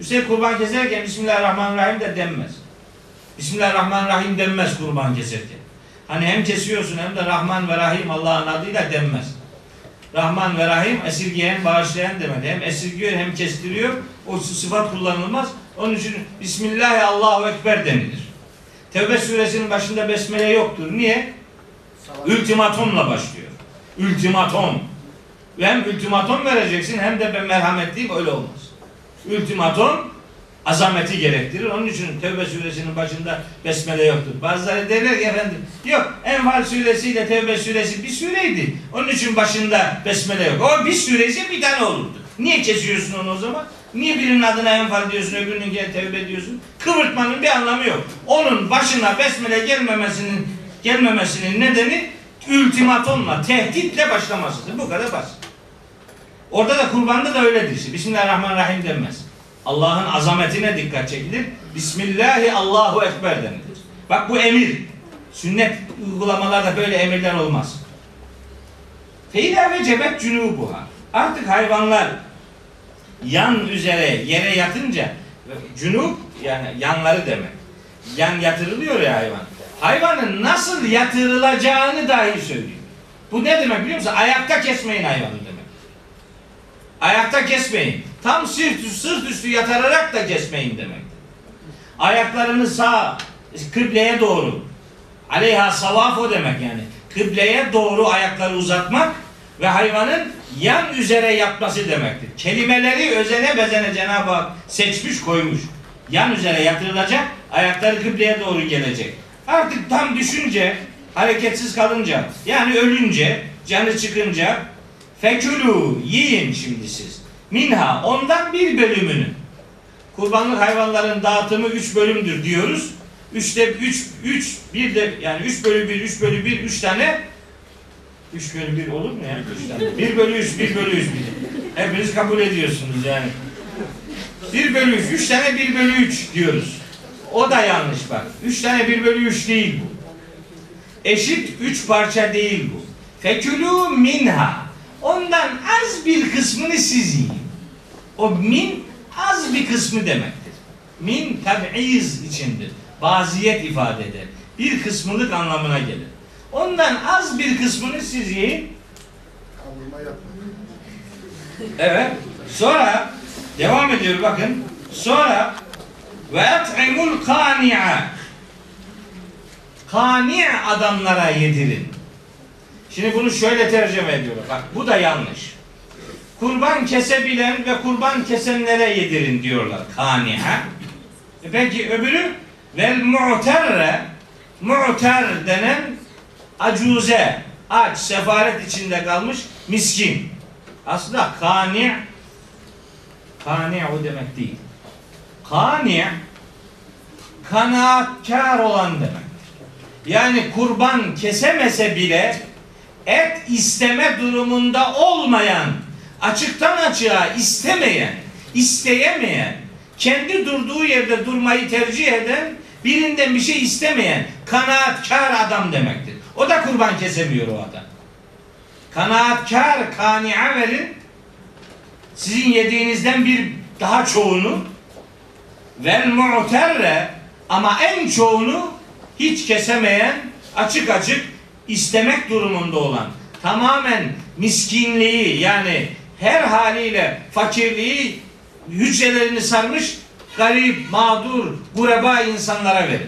Üstelik kurban keserken Bismillahirrahmanirrahim de denmez. Bismillahirrahmanirrahim denmez kurban keserken. Hani hem kesiyorsun hem de Rahman ve Rahim Allah'ın adıyla denmez. Rahman ve Rahim esirgeyen, bağışlayan demek. Hem esirgiyor hem kestiriyor. O sıfat kullanılmaz. Onun için Bismillahi Allahu Ekber denilir. Tevbe suresinin başında besmele yoktur. Niye? Ultimatomla başlıyor. Ultimatom. Ve hem ultimatom vereceksin hem de ben merhametliyim öyle olmaz. Ultimatom azameti gerektirir. Onun için Tevbe suresinin başında besmele yoktur. Bazıları derler ki efendim yok Enfal suresiyle Tevbe suresi bir sureydi. Onun için başında besmele yok. O bir suresi bir tane olurdu. Niye kesiyorsun onu o zaman? Niye birinin adına Enfal diyorsun öbürünün Tevbe diyorsun? Kıvırtmanın bir anlamı yok. Onun başına besmele gelmemesinin gelmemesinin nedeni ultimatomla, tehditle başlamasıdır. Bu kadar basit. Orada da kurbanda da öyledir. Bismillahirrahmanirrahim denmez. Allah'ın azametine dikkat çekilir. Bismillahi Allahu Ekber denilir. Bak bu emir. Sünnet uygulamalarda böyle emirler olmaz. Feyda ve cebet cunubuha. Artık hayvanlar yan üzere yere yatınca cunub yani yanları demek. Yan yatırılıyor ya hayvan. Hayvanın nasıl yatırılacağını dahi söylüyor. Bu ne demek biliyor musun? Ayakta kesmeyin hayvanı demek. Ayakta kesmeyin. Tam sırt üstü, sırt üstü yatırarak da kesmeyin demek. Ayaklarını sağ kıbleye doğru. Aleyha savaf o demek yani. Kıbleye doğru ayakları uzatmak ve hayvanın yan üzere yatması demektir. Kelimeleri özene bezene Cenab-ı Hak seçmiş koymuş. Yan üzere yatırılacak, ayakları kıbleye doğru gelecek. Artık tam düşünce, hareketsiz kalınca, yani ölünce, canı çıkınca fekülü yiyin şimdi siz. Minha ondan bir bölümünü. Kurbanlık hayvanların dağıtımı üç bölümdür diyoruz. Üçte üç, üç, bir de yani üç bölü bir, üç bölü bir, üç tane 3 bölü 1 olur mu ya? 3 tane. 1 bölü 3, 1 bölü 3. Hepiniz kabul ediyorsunuz yani. 1 bölü 3, 3 tane 1 bölü 3 diyoruz. O da yanlış bak. 3 tane 1 bölü 3 değil bu. Eşit 3 parça değil bu. Fekülü minha. Ondan az bir kısmını siz yiyin. O min az bir kısmı demektir. Min tab'iz içindir. Baziyet ifade eder. Bir kısmılık anlamına gelir. Ondan az bir kısmını siz yiyin. Evet. Sonra devam ediyor bakın. Sonra ve et'imul kani'a kani adamlara yedirin. Şimdi bunu şöyle tercüme ediyorlar. Bak bu da yanlış. Kurban kesebilen ve kurban kesenlere yedirin diyorlar. Kani'a. E peki öbürü vel mu'terre mu'ter denen acuze aç sefaret içinde kalmış miskin. Aslında kani kani o demek değil. Kani kanaatkar olan demek. Yani kurban kesemese bile et isteme durumunda olmayan, açıktan açığa istemeyen, isteyemeyen, kendi durduğu yerde durmayı tercih eden, birinden bir şey istemeyen, kanaatkar adam demektir. O da kurban kesemiyor o adam. Kanaatkar kani'a verin, sizin yediğinizden bir daha çoğunu vel mu'terre ama en çoğunu hiç kesemeyen açık açık istemek durumunda olan tamamen miskinliği yani her haliyle fakirliği hücrelerini sarmış garip, mağdur, gureba insanlara verin.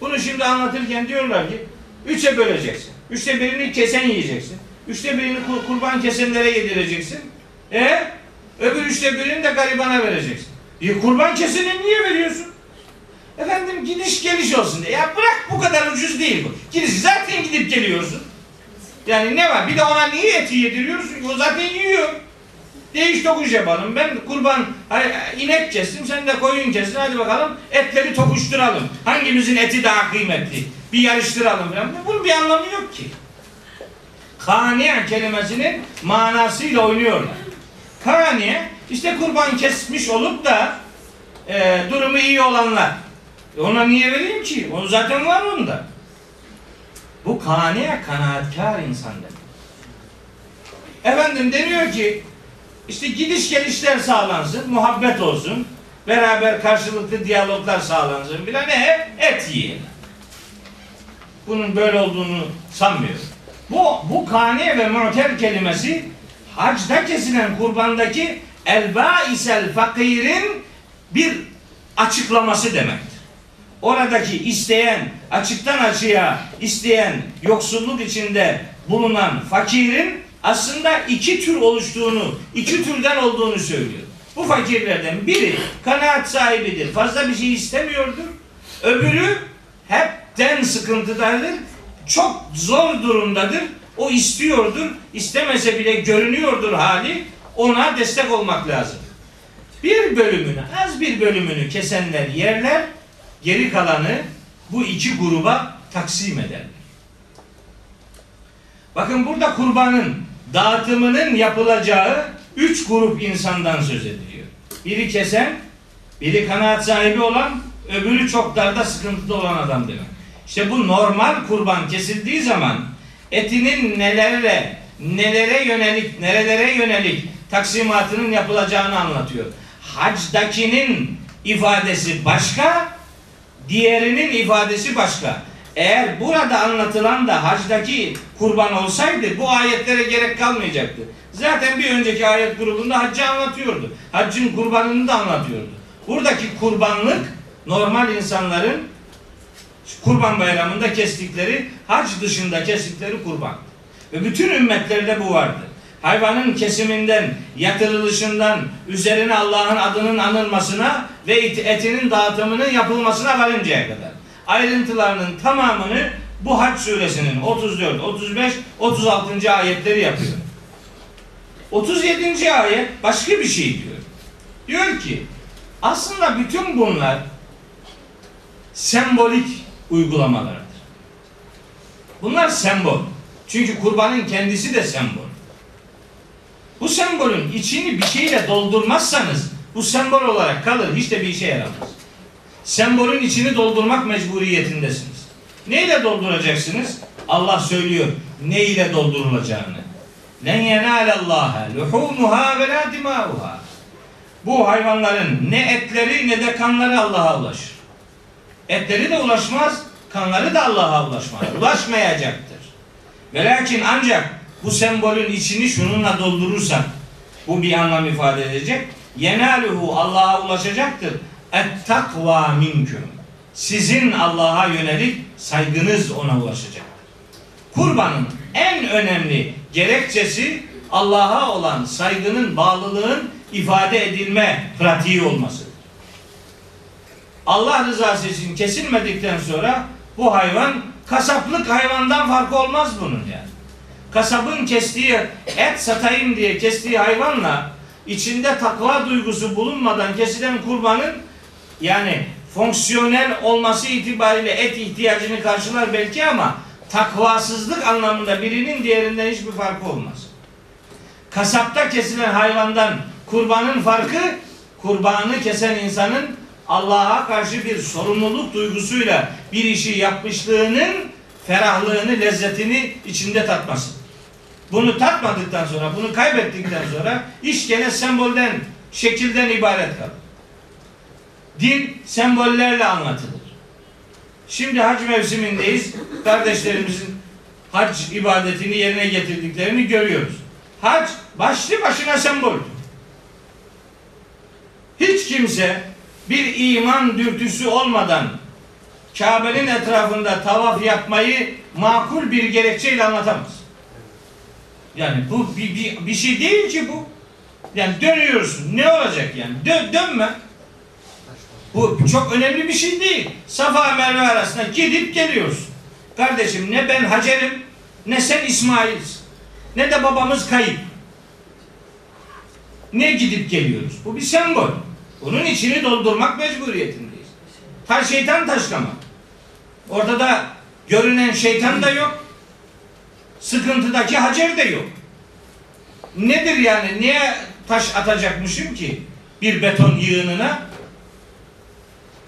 Bunu şimdi anlatırken diyorlar ki üçe böleceksin. Üçte birini kesen yiyeceksin. Üçte birini kur- kurban kesenlere yedireceksin. E öbür üçte birini de garibana vereceksin. E, kurban keseni niye veriyorsun? Efendim gidiş geliş olsun diye. Ya bırak bu kadar ucuz değil bu. Gidiş zaten gidip geliyorsun. Yani ne var? Bir de ona niye eti yediriyorsun? O zaten yiyor. Değiş tokuş yapalım. Ben kurban inek kestim, sen de koyun kestin. Hadi bakalım etleri tokuşturalım. Hangimizin eti daha kıymetli? Bir yarıştıralım falan. Bunun bir anlamı yok ki. Kaniye kelimesinin manasıyla oynuyorlar. Kaniye işte kurban kesmiş olup da e, durumu iyi olanlar. E ona niye vereyim ki? O zaten var onda. Bu kaniye kanaatkar insan demek. Efendim deniyor ki işte gidiş gelişler sağlansın, muhabbet olsun, beraber karşılıklı diyaloglar sağlansın filan ne? Et yiyin. Bunun böyle olduğunu sanmıyorum. Bu, bu kane ve mu'ter kelimesi hacda kesilen kurbandaki elba isel fakirin bir açıklaması demektir. Oradaki isteyen, açıktan açığa isteyen, yoksulluk içinde bulunan fakirin aslında iki tür oluştuğunu, iki türden olduğunu söylüyor. Bu fakirlerden biri kanaat sahibidir, fazla bir şey istemiyordur. Öbürü hepten sıkıntıdadır, çok zor durumdadır. O istiyordur, istemese bile görünüyordur hali. Ona destek olmak lazım. Bir bölümünü, az bir bölümünü kesenler yerler, geri kalanı bu iki gruba taksim ederler. Bakın burada kurbanın dağıtımının yapılacağı üç grup insandan söz ediliyor. Biri kesen, biri kanaat sahibi olan, öbürü çok darda sıkıntıda olan adam demek. İşte bu normal kurban kesildiği zaman etinin nelere, nelere yönelik, nerelere yönelik taksimatının yapılacağını anlatıyor. Hacdakinin ifadesi başka, diğerinin ifadesi başka. Eğer burada anlatılan da hacdaki kurban olsaydı bu ayetlere gerek kalmayacaktı. Zaten bir önceki ayet grubunda haccı anlatıyordu. Haccın kurbanını da anlatıyordu. Buradaki kurbanlık normal insanların kurban bayramında kestikleri, hac dışında kestikleri kurban. Ve bütün ümmetlerde bu vardı. Hayvanın kesiminden, yatırılışından, üzerine Allah'ın adının anılmasına ve etinin dağıtımının yapılmasına varıncaya kadar. Ayrıntılarının tamamını bu Hac suresinin 34, 35, 36. ayetleri yapıyor. 37. ayet başka bir şey diyor. Diyor ki aslında bütün bunlar sembolik uygulamalardır. Bunlar sembol. Çünkü kurbanın kendisi de sembol. Bu sembolün içini bir şeyle doldurmazsanız bu sembol olarak kalır. Hiç de bir işe yaramaz. Sembolün içini doldurmak mecburiyetindesiniz. Neyle dolduracaksınız? Allah söylüyor. Ne ile doldurulacağını. Len yenalallaha luhumuha ve la dimauha. Bu hayvanların ne etleri ne de kanları Allah'a ulaşır. Etleri de ulaşmaz, kanları da Allah'a ulaşmaz. Ulaşmayacaktır. Ve lakin ancak bu sembolün içini şununla doldurursak bu bir anlam ifade edecek. Yenaluhu Allah'a ulaşacaktır. Et takva minküm. Sizin Allah'a yönelik saygınız ona ulaşacaktır. Kurbanın en önemli gerekçesi Allah'a olan saygının, bağlılığın ifade edilme pratiği olmasıdır. Allah rızası için kesilmedikten sonra bu hayvan kasaplık hayvandan farkı olmaz bunun yani. Kasabın kestiği et satayım diye kestiği hayvanla içinde takva duygusu bulunmadan kesilen kurbanın yani fonksiyonel olması itibariyle et ihtiyacını karşılar belki ama takvasızlık anlamında birinin diğerinden hiçbir farkı olmaz. Kasapta kesilen hayvandan kurbanın farkı kurbanı kesen insanın Allah'a karşı bir sorumluluk duygusuyla bir işi yapmışlığının ferahlığını, lezzetini içinde tatması. Bunu tatmadıktan sonra, bunu kaybettikten sonra iş gene sembolden, şekilden ibaret kalır. Din sembollerle anlatılır. Şimdi hac mevsimindeyiz. Kardeşlerimizin hac ibadetini yerine getirdiklerini görüyoruz. Hac başlı başına semboldür. Hiç kimse bir iman dürtüsü olmadan Kabe'nin etrafında tavaf yapmayı makul bir gerekçeyle anlatamaz. Yani bu bir, bir, bir şey değil ki bu. Yani dönüyorsun. Ne olacak yani? Dön, dönme. Bu çok önemli bir şey değil. Safa Merve arasında gidip geliyorsun. Kardeşim ne ben Hacer'im ne sen İsmail'sin. Ne de babamız kayıp. Ne gidip geliyoruz? Bu bir sembol. Bunun içini doldurmak mecburiyetindeyiz. Ta şeytan taşlamak. Ortada görünen şeytan da yok. Sıkıntıdaki Hacer de yok. Nedir yani? Niye taş atacakmışım ki bir beton yığınına?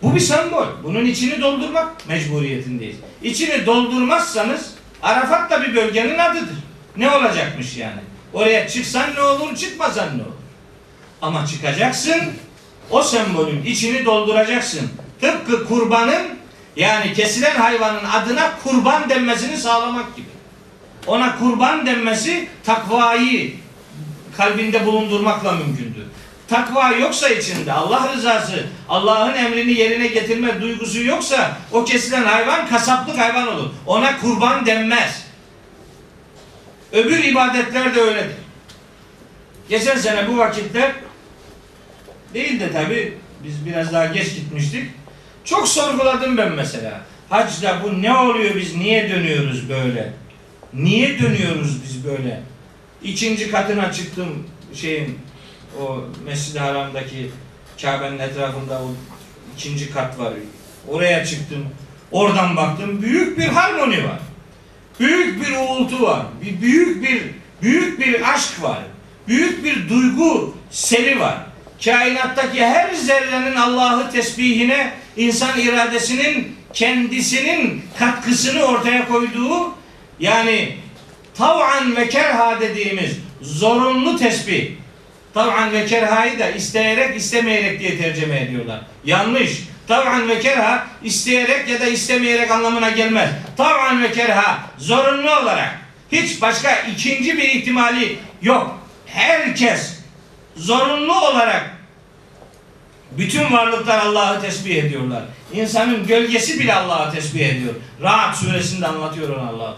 Bu bir sembol. Bunun içini doldurmak mecburiyetindeyiz. İçini doldurmazsanız Arafat da bir bölgenin adıdır. Ne olacakmış yani? Oraya çıksan ne olur, çıkmasan ne olur? Ama çıkacaksın, o sembolün içini dolduracaksın. Tıpkı kurbanın yani kesilen hayvanın adına kurban denmesini sağlamak gibi. Ona kurban denmesi takvayı kalbinde bulundurmakla mümkündür. Takva yoksa içinde Allah rızası, Allah'ın emrini yerine getirme duygusu yoksa o kesilen hayvan kasaplık hayvan olur. Ona kurban denmez. Öbür ibadetler de öyledir. Geçen sene bu vakitte değil de tabi biz biraz daha geç gitmiştik. Çok sorguladım ben mesela. Hacda bu ne oluyor biz niye dönüyoruz böyle? Niye dönüyoruz biz böyle? İkinci katına çıktım şeyin o Mescid-i Haram'daki Kabe'nin etrafında o ikinci kat var. Oraya çıktım. Oradan baktım. Büyük bir harmoni var. Büyük bir uğultu var. Bir büyük bir büyük bir aşk var. Büyük bir duygu seli var. Kainattaki her zerrenin Allah'ı tesbihine insan iradesinin kendisinin katkısını ortaya koyduğu yani tav'an ve kerha dediğimiz zorunlu tesbih. Tav'an ve kerhayı da isteyerek istemeyerek diye tercüme ediyorlar. Yanlış. Tav'an ve kerha isteyerek ya da istemeyerek anlamına gelmez. Tav'an ve kerha zorunlu olarak. Hiç başka ikinci bir ihtimali yok. Herkes zorunlu olarak bütün varlıklar Allah'ı tesbih ediyorlar. İnsanın gölgesi bile Allah'ı tesbih ediyor. Rahat suresinde anlatıyor onu allah.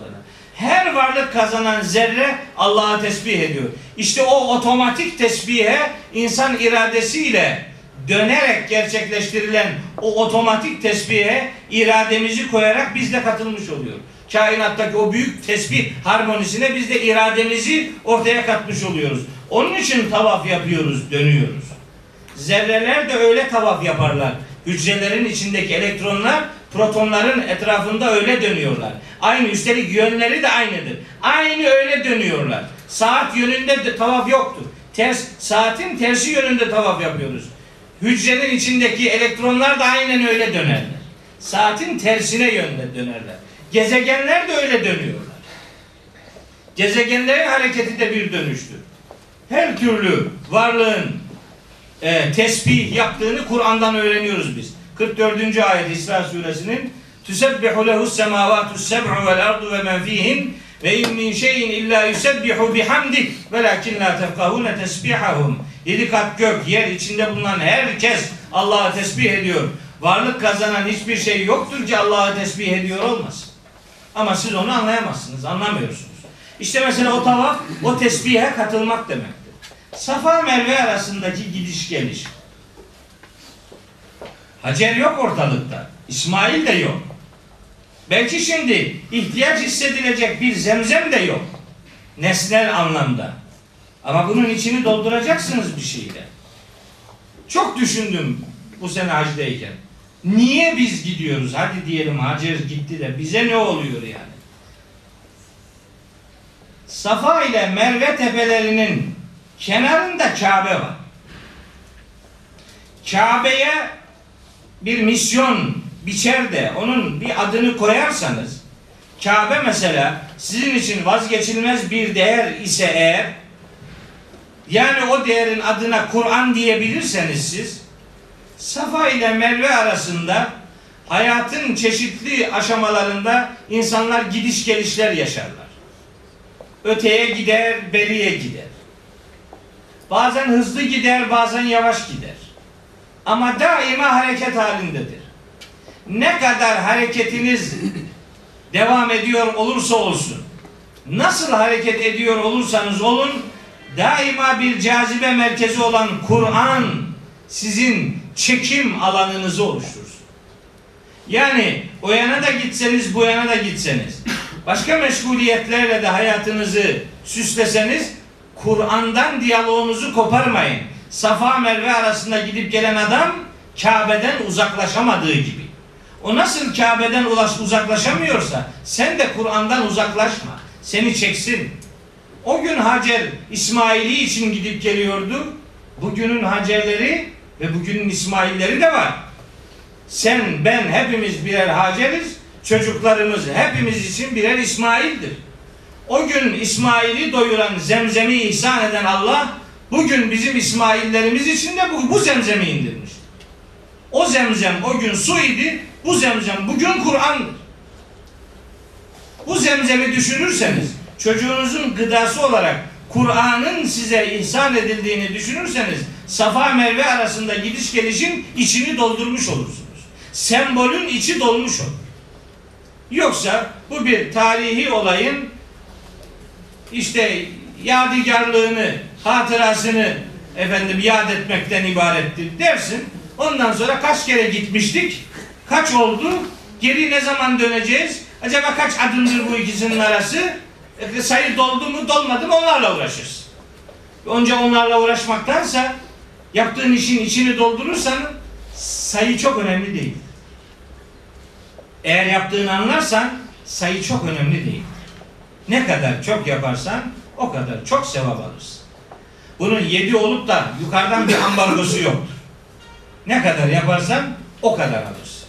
Her varlık kazanan zerre Allah'a tesbih ediyor. İşte o otomatik tesbihe insan iradesiyle dönerek gerçekleştirilen o otomatik tesbihe irademizi koyarak biz de katılmış oluyor. Kainattaki o büyük tesbih harmonisine biz de irademizi ortaya katmış oluyoruz. Onun için tavaf yapıyoruz, dönüyoruz. Zerreler de öyle tavaf yaparlar. Hücrelerin içindeki elektronlar protonların etrafında öyle dönüyorlar. Aynı üstelik yönleri de aynıdır. Aynı öyle dönüyorlar. Saat yönünde de tavaf yoktur. Ters, saatin tersi yönünde tavaf yapıyoruz. Hücrenin içindeki elektronlar da aynen öyle dönerler. Saatin tersine yönde dönerler. Gezegenler de öyle dönüyorlar. Gezegenlerin hareketi de bir dönüştür. Her türlü varlığın e, tesbih yaptığını Kur'an'dan öğreniyoruz biz. 44. ayet İsra suresinin Tüsebbihu lehus semavatu seb'u vel ardu ve men fihin ve in min şeyin illa yusebbihu bihamdik velakin la tefkahune tesbihahum. Yedi kat gök, yer içinde bulunan herkes Allah'a tesbih ediyor. Varlık kazanan hiçbir şey yoktur ki Allah'a tesbih ediyor olmasın. Ama siz onu anlayamazsınız, anlamıyorsunuz. İşte mesela o tavaf, o tesbihe katılmak demektir. Safa Merve arasındaki gidiş geliş. Hacer yok ortalıkta. İsmail de yok. Belki şimdi ihtiyaç hissedilecek bir zemzem de yok. Nesnel anlamda. Ama bunun içini dolduracaksınız bir şeyle. Çok düşündüm bu sene hacdayken. Niye biz gidiyoruz? Hadi diyelim Hacer gitti de bize ne oluyor yani? Safa ile Merve tepelerinin kenarında Kabe var. Kabe'ye bir misyon biçer de onun bir adını koyarsanız Kabe mesela sizin için vazgeçilmez bir değer ise eğer yani o değerin adına Kur'an diyebilirseniz siz Safa ile Merve arasında hayatın çeşitli aşamalarında insanlar gidiş gelişler yaşarlar. Öteye gider, beriye gider. Bazen hızlı gider, bazen yavaş gider. Ama daima hareket halindedir. Ne kadar hareketiniz devam ediyor olursa olsun, nasıl hareket ediyor olursanız olun, daima bir cazibe merkezi olan Kur'an sizin çekim alanınızı oluştursun. Yani o yana da gitseniz, bu yana da gitseniz, başka meşguliyetlerle de hayatınızı süsleseniz, Kur'an'dan diyaloğunuzu koparmayın. Safa Merve arasında gidip gelen adam Kabe'den uzaklaşamadığı gibi. O nasıl Kabe'den ulaş, uzaklaşamıyorsa sen de Kur'an'dan uzaklaşma. Seni çeksin. O gün Hacer İsmail'i için gidip geliyordu. Bugünün Hacerleri ve bugünün İsmail'leri de var. Sen, ben hepimiz birer Hacer'iz. Çocuklarımız hepimiz için birer İsmail'dir. O gün İsmail'i doyuran zemzemi ihsan eden Allah bugün bizim İsmaillerimiz için de bu, bu zemzemi indirmiş. O zemzem o gün su idi, bu zemzem bugün Kur'an'dır. Bu zemzemi düşünürseniz, çocuğunuzun gıdası olarak Kur'an'ın size ihsan edildiğini düşünürseniz, Safa Merve arasında gidiş gelişin içini doldurmuş olursunuz. Sembolün içi dolmuş olur. Yoksa bu bir tarihi olayın işte yadigarlığını, hatırasını efendim yad etmekten ibarettir dersin. Ondan sonra kaç kere gitmiştik? Kaç oldu? Geri ne zaman döneceğiz? Acaba kaç adımdır bu ikisinin arası? E, sayı doldu mu dolmadı mı onlarla uğraşırsın. Önce onlarla uğraşmaktansa yaptığın işin içini doldurursan sayı çok önemli değil. Eğer yaptığını anlarsan sayı çok önemli değil. Ne kadar çok yaparsan o kadar çok sevap alırsın. Bunun yedi olup da yukarıdan bir ambargosu yoktur. Ne kadar yaparsan o kadar alırsın.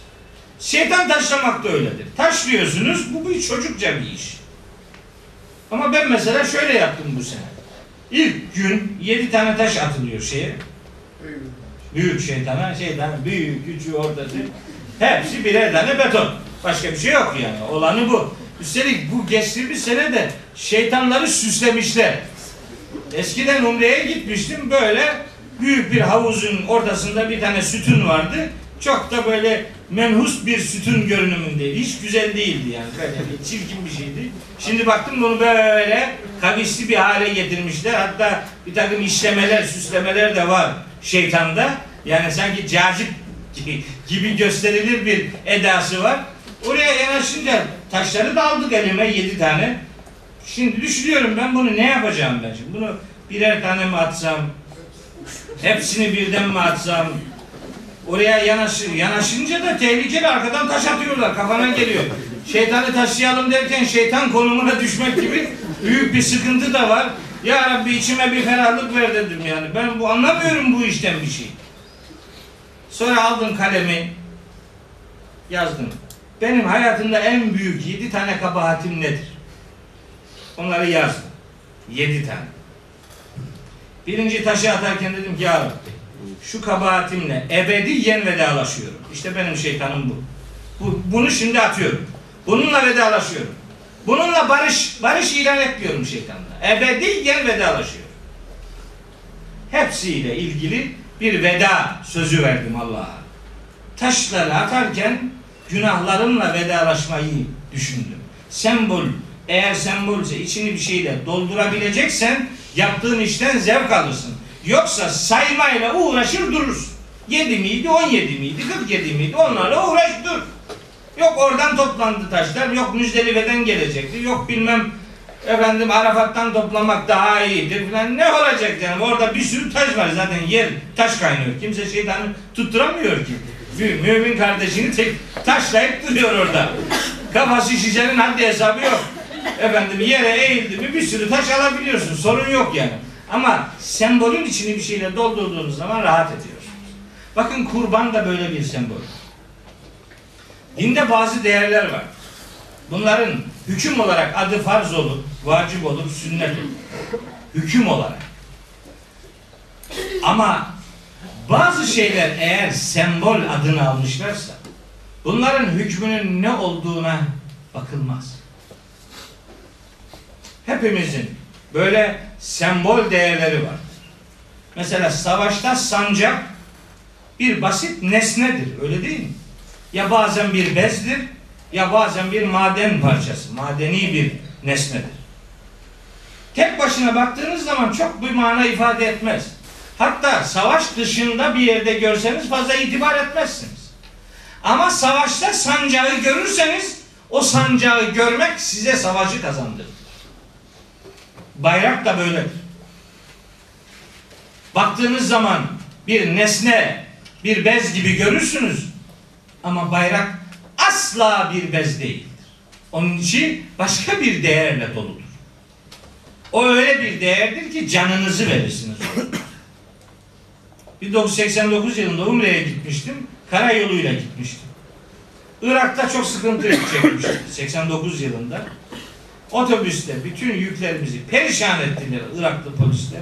Şeytan taşlamak da öyledir. Taşlıyorsunuz bu bir çocukça bir iş. Ama ben mesela şöyle yaptım bu sene. İlk gün yedi tane taş atılıyor şeye. Büyük şeytana, şeytan büyük, küçüğü, ortası. Hepsi birer tane beton. Başka bir şey yok yani. Olanı bu. Üstelik bu geçtiğimiz sene de şeytanları süslemişler. Eskiden Umre'ye gitmiştim böyle büyük bir havuzun ortasında bir tane sütun vardı. Çok da böyle menhus bir sütun görünümündeydi. Hiç güzel değildi yani. Böyle bir çirkin bir şeydi. Şimdi baktım bunu böyle kavisli bir hale getirmişler. Hatta bir takım işlemeler, süslemeler de var şeytanda. Yani sanki cazip gibi, gösterilir bir edası var. Oraya yanaşınca taşları da aldık elime yedi tane. Şimdi düşünüyorum ben bunu ne yapacağım ben şimdi? Bunu birer tane mi atsam? Hepsini birden mi atsam? Oraya yanaş, yanaşınca da tehlikeli arkadan taş atıyorlar. Kafana geliyor. Şeytanı taşıyalım derken şeytan konumuna düşmek gibi büyük bir sıkıntı da var. Ya Rabbi içime bir ferahlık ver dedim yani. Ben bu anlamıyorum bu işten bir şey. Sonra aldım kalemi yazdım. Benim hayatımda en büyük yedi tane kabahatim nedir? Onları yazdım. Yedi tane. Birinci taşı atarken dedim ki ya Rabbi şu kabahatimle ebediyen vedalaşıyorum. İşte benim şeytanım bu. bu. Bunu şimdi atıyorum. Bununla vedalaşıyorum. Bununla barış barış ilan etmiyorum şeytanla. Ebediyen vedalaşıyorum. Hepsiyle ilgili bir veda sözü verdim Allah'a. Taşları atarken günahlarımla vedalaşmayı düşündüm. Sembol, eğer sembolse içini bir şeyle doldurabileceksen yaptığın işten zevk alırsın. Yoksa saymayla uğraşır durursun. 7 miydi, 17 miydi, 47 miydi onlarla uğraş dur. Yok oradan toplandı taşlar, yok Müzdelife'den gelecekti, yok bilmem efendim Arafat'tan toplamak daha iyidir falan. Ne olacak canım? Orada bir sürü taş var zaten yer taş kaynıyor. Kimse şeytanı tutturamıyor ki. Bir mümin kardeşini tek taşlayıp duruyor orada. Kafası şişenin haddi hesabı yok. Efendim yere eğildi mi bir sürü taş alabiliyorsun. Sorun yok yani. Ama sembolün içini bir şeyle doldurduğunuz zaman rahat ediyorsunuz. Bakın kurban da böyle bir sembol. Dinde bazı değerler var. Bunların hüküm olarak adı farz olur, vacip olur, sünnet olur. Hüküm olarak. Ama bazı şeyler eğer sembol adını almışlarsa bunların hükmünün ne olduğuna bakılmaz. Hepimizin böyle sembol değerleri var. Mesela savaşta sancak bir basit nesnedir. Öyle değil mi? Ya bazen bir bezdir ya bazen bir maden parçası. Madeni bir nesnedir. Tek başına baktığınız zaman çok bir mana ifade etmez. Hatta savaş dışında bir yerde görseniz fazla itibar etmezsiniz. Ama savaşta sancağı görürseniz o sancağı görmek size savaşı kazandırır. Bayrak da böyledir. Baktığınız zaman bir nesne, bir bez gibi görürsünüz. Ama bayrak asla bir bez değildir. Onun için başka bir değerle doludur. O öyle bir değerdir ki canınızı verirsiniz. Ona. 1989 yılında Umre'ye gitmiştim. Karayoluyla gitmiştim. Irak'ta çok sıkıntı çekmiştim 89 yılında. Otobüste bütün yüklerimizi perişan ettiler Iraklı polisler.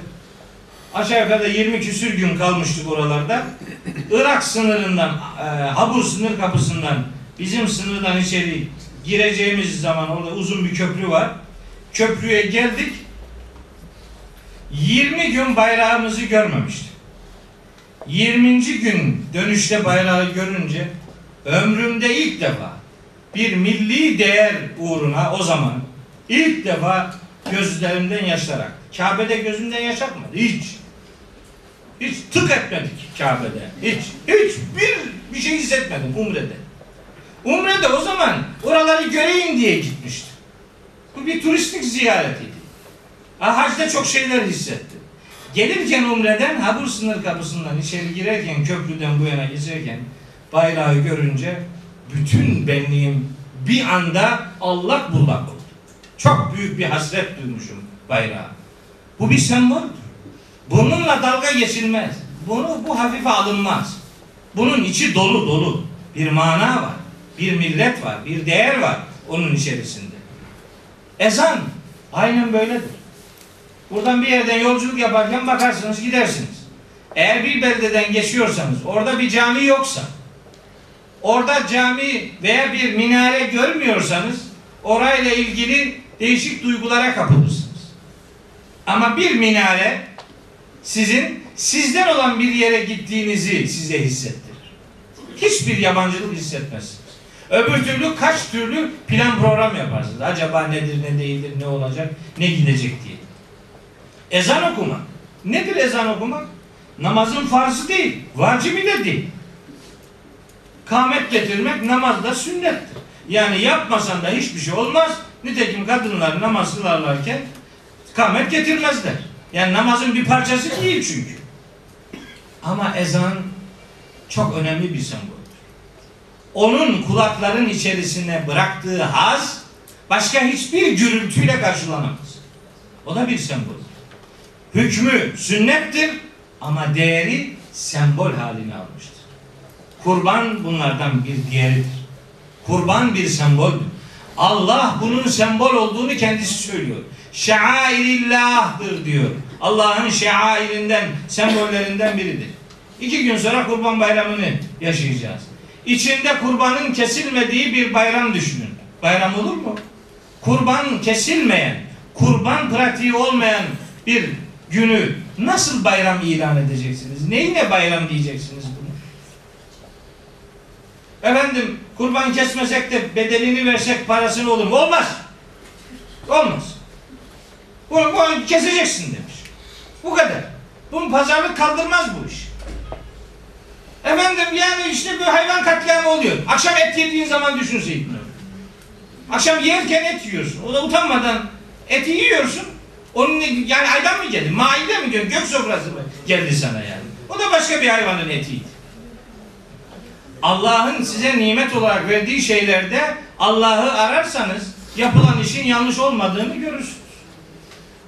Aşağı yukarı 20 küsür gün kalmıştık oralarda. Irak sınırından, e, Habur sınır kapısından bizim sınırdan içeri gireceğimiz zaman orada uzun bir köprü var. Köprüye geldik. 20 gün bayrağımızı görmemiştik. 20. gün dönüşte bayrağı görünce ömrümde ilk defa bir milli değer uğruna o zaman ilk defa gözlerimden yaşlar aktı. Kabe'de gözümden yaş akmadı. Hiç. Hiç tık etmedik Kabe'de. Hiç. Hiç bir, bir şey hissetmedim Umre'de. Umre'de o zaman oraları göreyim diye gitmiştim. Bu bir turistik ziyaretiydi. Ha, hacda çok şeyler hissettim. Gelirken Umre'den Habur sınır kapısından içeri girerken köprüden bu yana geçerken bayrağı görünce bütün benliğim bir anda allak bullak oldu. Çok büyük bir hasret duymuşum bayrağa. Bu bir semboldür. Bununla dalga geçilmez. Bunu bu hafife alınmaz. Bunun içi dolu dolu. Bir mana var. Bir millet var. Bir değer var onun içerisinde. Ezan aynen böyledir. Buradan bir yerden yolculuk yaparken bakarsınız gidersiniz. Eğer bir beldeden geçiyorsanız orada bir cami yoksa orada cami veya bir minare görmüyorsanız orayla ilgili değişik duygulara kapılırsınız. Ama bir minare sizin sizden olan bir yere gittiğinizi size hissettirir. Hiçbir yabancılık hissetmezsiniz. Öbür türlü kaç türlü plan program yaparsınız. Acaba nedir ne değildir ne olacak ne gidecek diye. Ezan okumak. Nedir ezan okumak? Namazın farzı değil, vacibi de değil. Kamet getirmek namazda sünnettir. Yani yapmasan da hiçbir şey olmaz. Nitekim kadınlar namaz kılarlarken kamet getirmezler. Yani namazın bir parçası değil çünkü. Ama ezan çok önemli bir semboldür. Onun kulakların içerisine bıraktığı haz başka hiçbir gürültüyle karşılanamaz. O da bir sembol. Hükmü sünnettir ama değeri sembol haline almıştır. Kurban bunlardan bir diğeridir. Kurban bir semboldür. Allah bunun sembol olduğunu kendisi söylüyor. Şairillah'tır diyor. Allah'ın şairinden, sembollerinden biridir. İki gün sonra kurban bayramını yaşayacağız. İçinde kurbanın kesilmediği bir bayram düşünün. Bayram olur mu? Kurban kesilmeyen, kurban pratiği olmayan bir günü nasıl bayram ilan edeceksiniz? Neyine bayram diyeceksiniz bunu? Efendim kurban kesmesek de bedelini versek parasını olur mu? Olmaz. Olmaz. Bunu, bunu keseceksin demiş. Bu kadar. Bunun pazarlık kaldırmaz bu iş. Efendim yani işte bir hayvan katliamı oluyor. Akşam et yediğin zaman düşünseydin. Akşam yerken et yiyorsun. O da utanmadan eti yiyorsun. Onun yani aydan mı geldi? Maide mi geldi? Gök sofrası mı geldi sana yani? O da başka bir hayvanın etiydi. Allah'ın size nimet olarak verdiği şeylerde Allah'ı ararsanız yapılan işin yanlış olmadığını görürsünüz.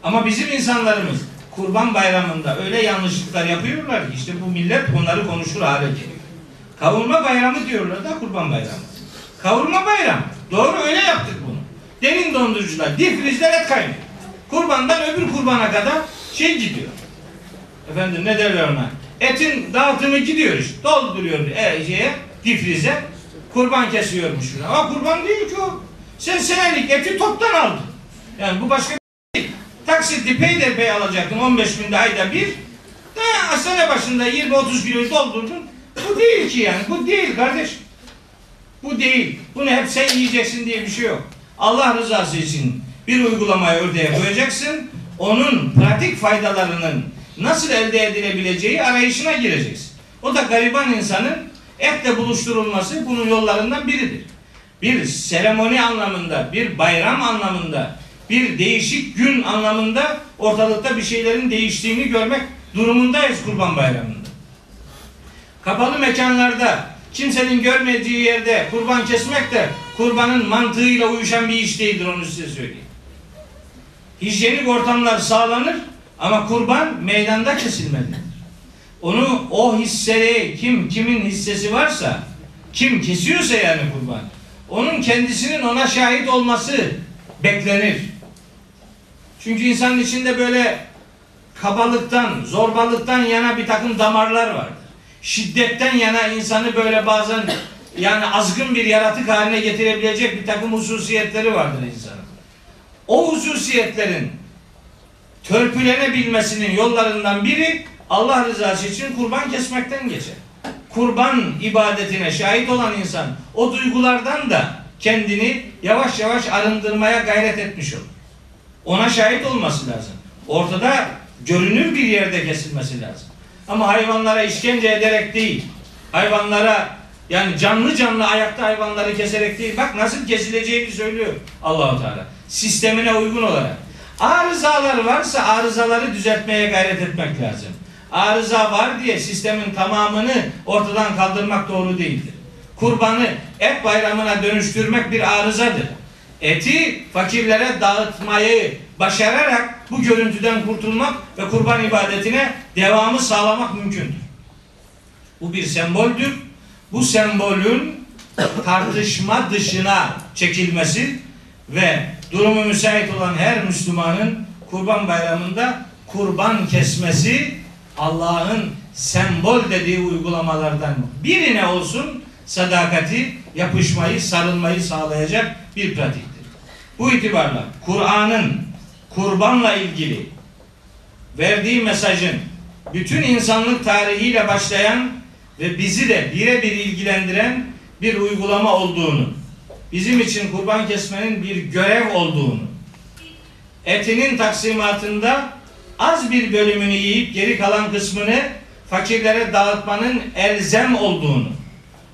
Ama bizim insanlarımız Kurban Bayramı'nda öyle yanlışlıklar yapıyorlar ki işte bu millet onları konuşur hale geliyor. Kavurma bayramı diyorlar da Kurban Bayramı. Kavurma bayramı. Doğru öyle yaptık bunu. Derin dondurucular, difrizler et kaynıyor. Kurbandan öbür kurbana kadar şey gidiyor. Efendim ne derler ona? Etin dağıtımı gidiyor işte. Dolduruyor e, şeye, difrize. Kurban kesiyormuş. Ama kurban değil ki o. Sen senelik eti toptan aldın. Yani bu başka bir şey değil. Taksitli peyderpey alacaktın 15 binde ayda bir. Ha, sene başında 20-30 kiloyu doldurdun. Bu değil ki yani. Bu değil kardeş. Bu değil. Bunu hep sen yiyeceksin diye bir şey yok. Allah rızası için bir uygulamayı ortaya koyacaksın. Onun pratik faydalarının nasıl elde edilebileceği arayışına gireceksin. O da gariban insanın etle buluşturulması bunun yollarından biridir. Bir seremoni anlamında, bir bayram anlamında, bir değişik gün anlamında ortalıkta bir şeylerin değiştiğini görmek durumundayız Kurban Bayramı'nda. Kapalı mekanlarda kimsenin görmediği yerde kurban kesmek de kurbanın mantığıyla uyuşan bir iş değildir onu size söyleyeyim. Hijyenik ortamlar sağlanır ama kurban meydanda kesilmelidir. Onu o hisseyi kim kimin hissesi varsa kim kesiyorsa yani kurban onun kendisinin ona şahit olması beklenir. Çünkü insanın içinde böyle kabalıktan, zorbalıktan yana bir takım damarlar vardır. Şiddetten yana insanı böyle bazen yani azgın bir yaratık haline getirebilecek bir takım hususiyetleri vardır insanın. O hususiyetlerin törpülenebilmesinin yollarından biri Allah rızası için kurban kesmekten geçer. Kurban ibadetine şahit olan insan o duygulardan da kendini yavaş yavaş arındırmaya gayret etmiş olur. Ona şahit olması lazım. Ortada görünür bir yerde kesilmesi lazım. Ama hayvanlara işkence ederek değil, hayvanlara yani canlı canlı ayakta hayvanları keserek değil. Bak nasıl kesileceğini söylüyor Allahu Teala. Sistemine uygun olarak. Arızalar varsa arızaları düzeltmeye gayret etmek lazım. Arıza var diye sistemin tamamını ortadan kaldırmak doğru değildir. Kurbanı et bayramına dönüştürmek bir arızadır. Eti fakirlere dağıtmayı başararak bu görüntüden kurtulmak ve kurban ibadetine devamı sağlamak mümkündür. Bu bir semboldür. Bu sembolün tartışma dışına çekilmesi ve durumu müsait olan her Müslümanın kurban bayramında kurban kesmesi Allah'ın sembol dediği uygulamalardan birine olsun sadakati, yapışmayı, sarılmayı sağlayacak bir pratiktir. Bu itibarla Kur'an'ın kurbanla ilgili verdiği mesajın bütün insanlık tarihiyle başlayan ve bizi de birebir ilgilendiren bir uygulama olduğunu, bizim için kurban kesmenin bir görev olduğunu, etinin taksimatında az bir bölümünü yiyip geri kalan kısmını fakirlere dağıtmanın elzem olduğunu,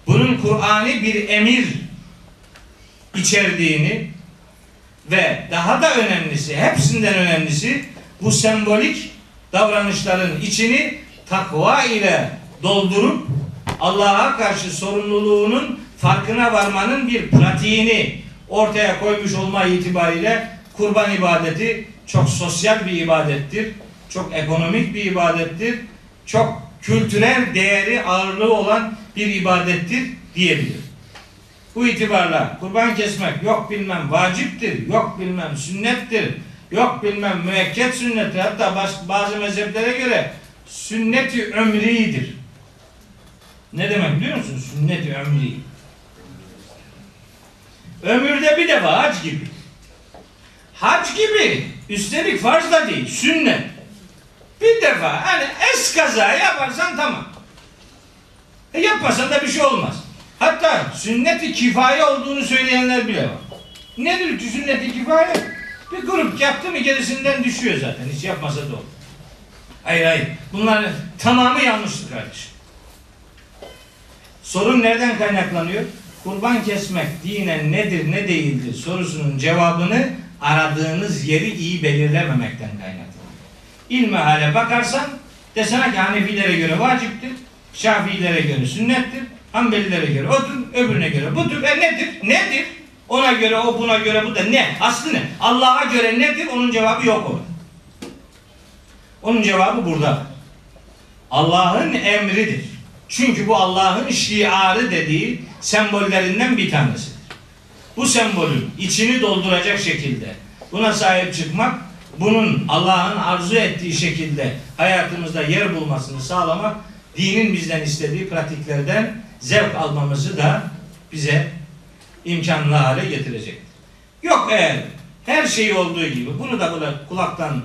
bunun Kur'an'i bir emir içerdiğini ve daha da önemlisi, hepsinden önemlisi bu sembolik davranışların içini takva ile doldurup Allah'a karşı sorumluluğunun farkına varmanın bir pratiğini ortaya koymuş olma itibariyle kurban ibadeti çok sosyal bir ibadettir. Çok ekonomik bir ibadettir. Çok kültürel değeri ağırlığı olan bir ibadettir diyebilirim. Bu itibarla kurban kesmek yok bilmem vaciptir, yok bilmem sünnettir, yok bilmem müekket sünnettir. Hatta bazı mezheplere göre sünneti ömridir. Ne demek biliyor musun? Sünnet-i. Ömürde bir defa hac gibi. Hac gibi. Üstelik farz da değil. Sünnet. Bir defa hani es kaza yaparsan tamam. E yapmasan da bir şey olmaz. Hatta sünnet-i kifaye olduğunu söyleyenler bile var. Nedir ki sünnet-i kifaye? Bir grup yaptı mı gerisinden düşüyor zaten. Hiç yapmasa da olur. Hayır hayır. Bunlar tamamı yanlıştır kardeşim. Sorun nereden kaynaklanıyor? Kurban kesmek dinen nedir ne değildir sorusunun cevabını aradığınız yeri iyi belirlememekten kaynaklanıyor. İlmihale bakarsan desene ki Hanefilere göre vaciptir, Şafiilere göre sünnettir, Hanbelilere göre o tür, öbürüne göre bu tür. E nedir? Nedir? Ona göre o, buna göre bu da ne? Aslı ne? Allah'a göre nedir? Onun cevabı yok orada. Onun cevabı burada. Allah'ın emridir. Çünkü bu Allah'ın şiarı dediği sembollerinden bir tanesidir. Bu sembolün içini dolduracak şekilde buna sahip çıkmak, bunun Allah'ın arzu ettiği şekilde hayatımızda yer bulmasını sağlamak, dinin bizden istediği pratiklerden zevk almamızı da bize imkanlı hale getirecektir. Yok eğer her şey olduğu gibi bunu da böyle kulaktan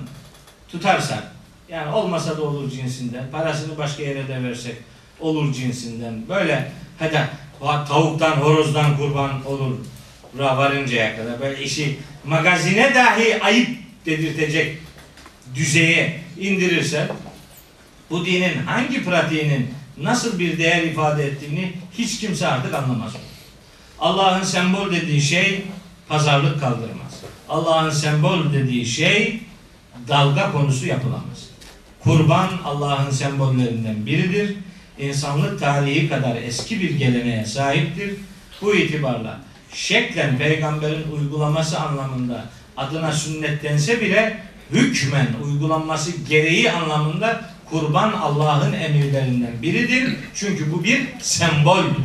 tutarsak, yani olmasa da olur cinsinden, parasını başka yere de versek olur cinsinden, böyle hadi tavuktan, horozdan kurban olur varıncaya kadar böyle işi magazine dahi ayıp dedirtecek düzeye indirirsen bu dinin hangi pratiğinin nasıl bir değer ifade ettiğini hiç kimse artık anlamaz. Allah'ın sembol dediği şey pazarlık kaldırmaz. Allah'ın sembol dediği şey dalga konusu yapılamaz. Kurban Allah'ın sembollerinden biridir. İnsanlık tarihi kadar eski bir geleneğe sahiptir. Bu itibarla şeklen peygamberin uygulaması anlamında adına sünnet dense bile hükmen uygulanması gereği anlamında kurban Allah'ın emirlerinden biridir. Çünkü bu bir semboldür.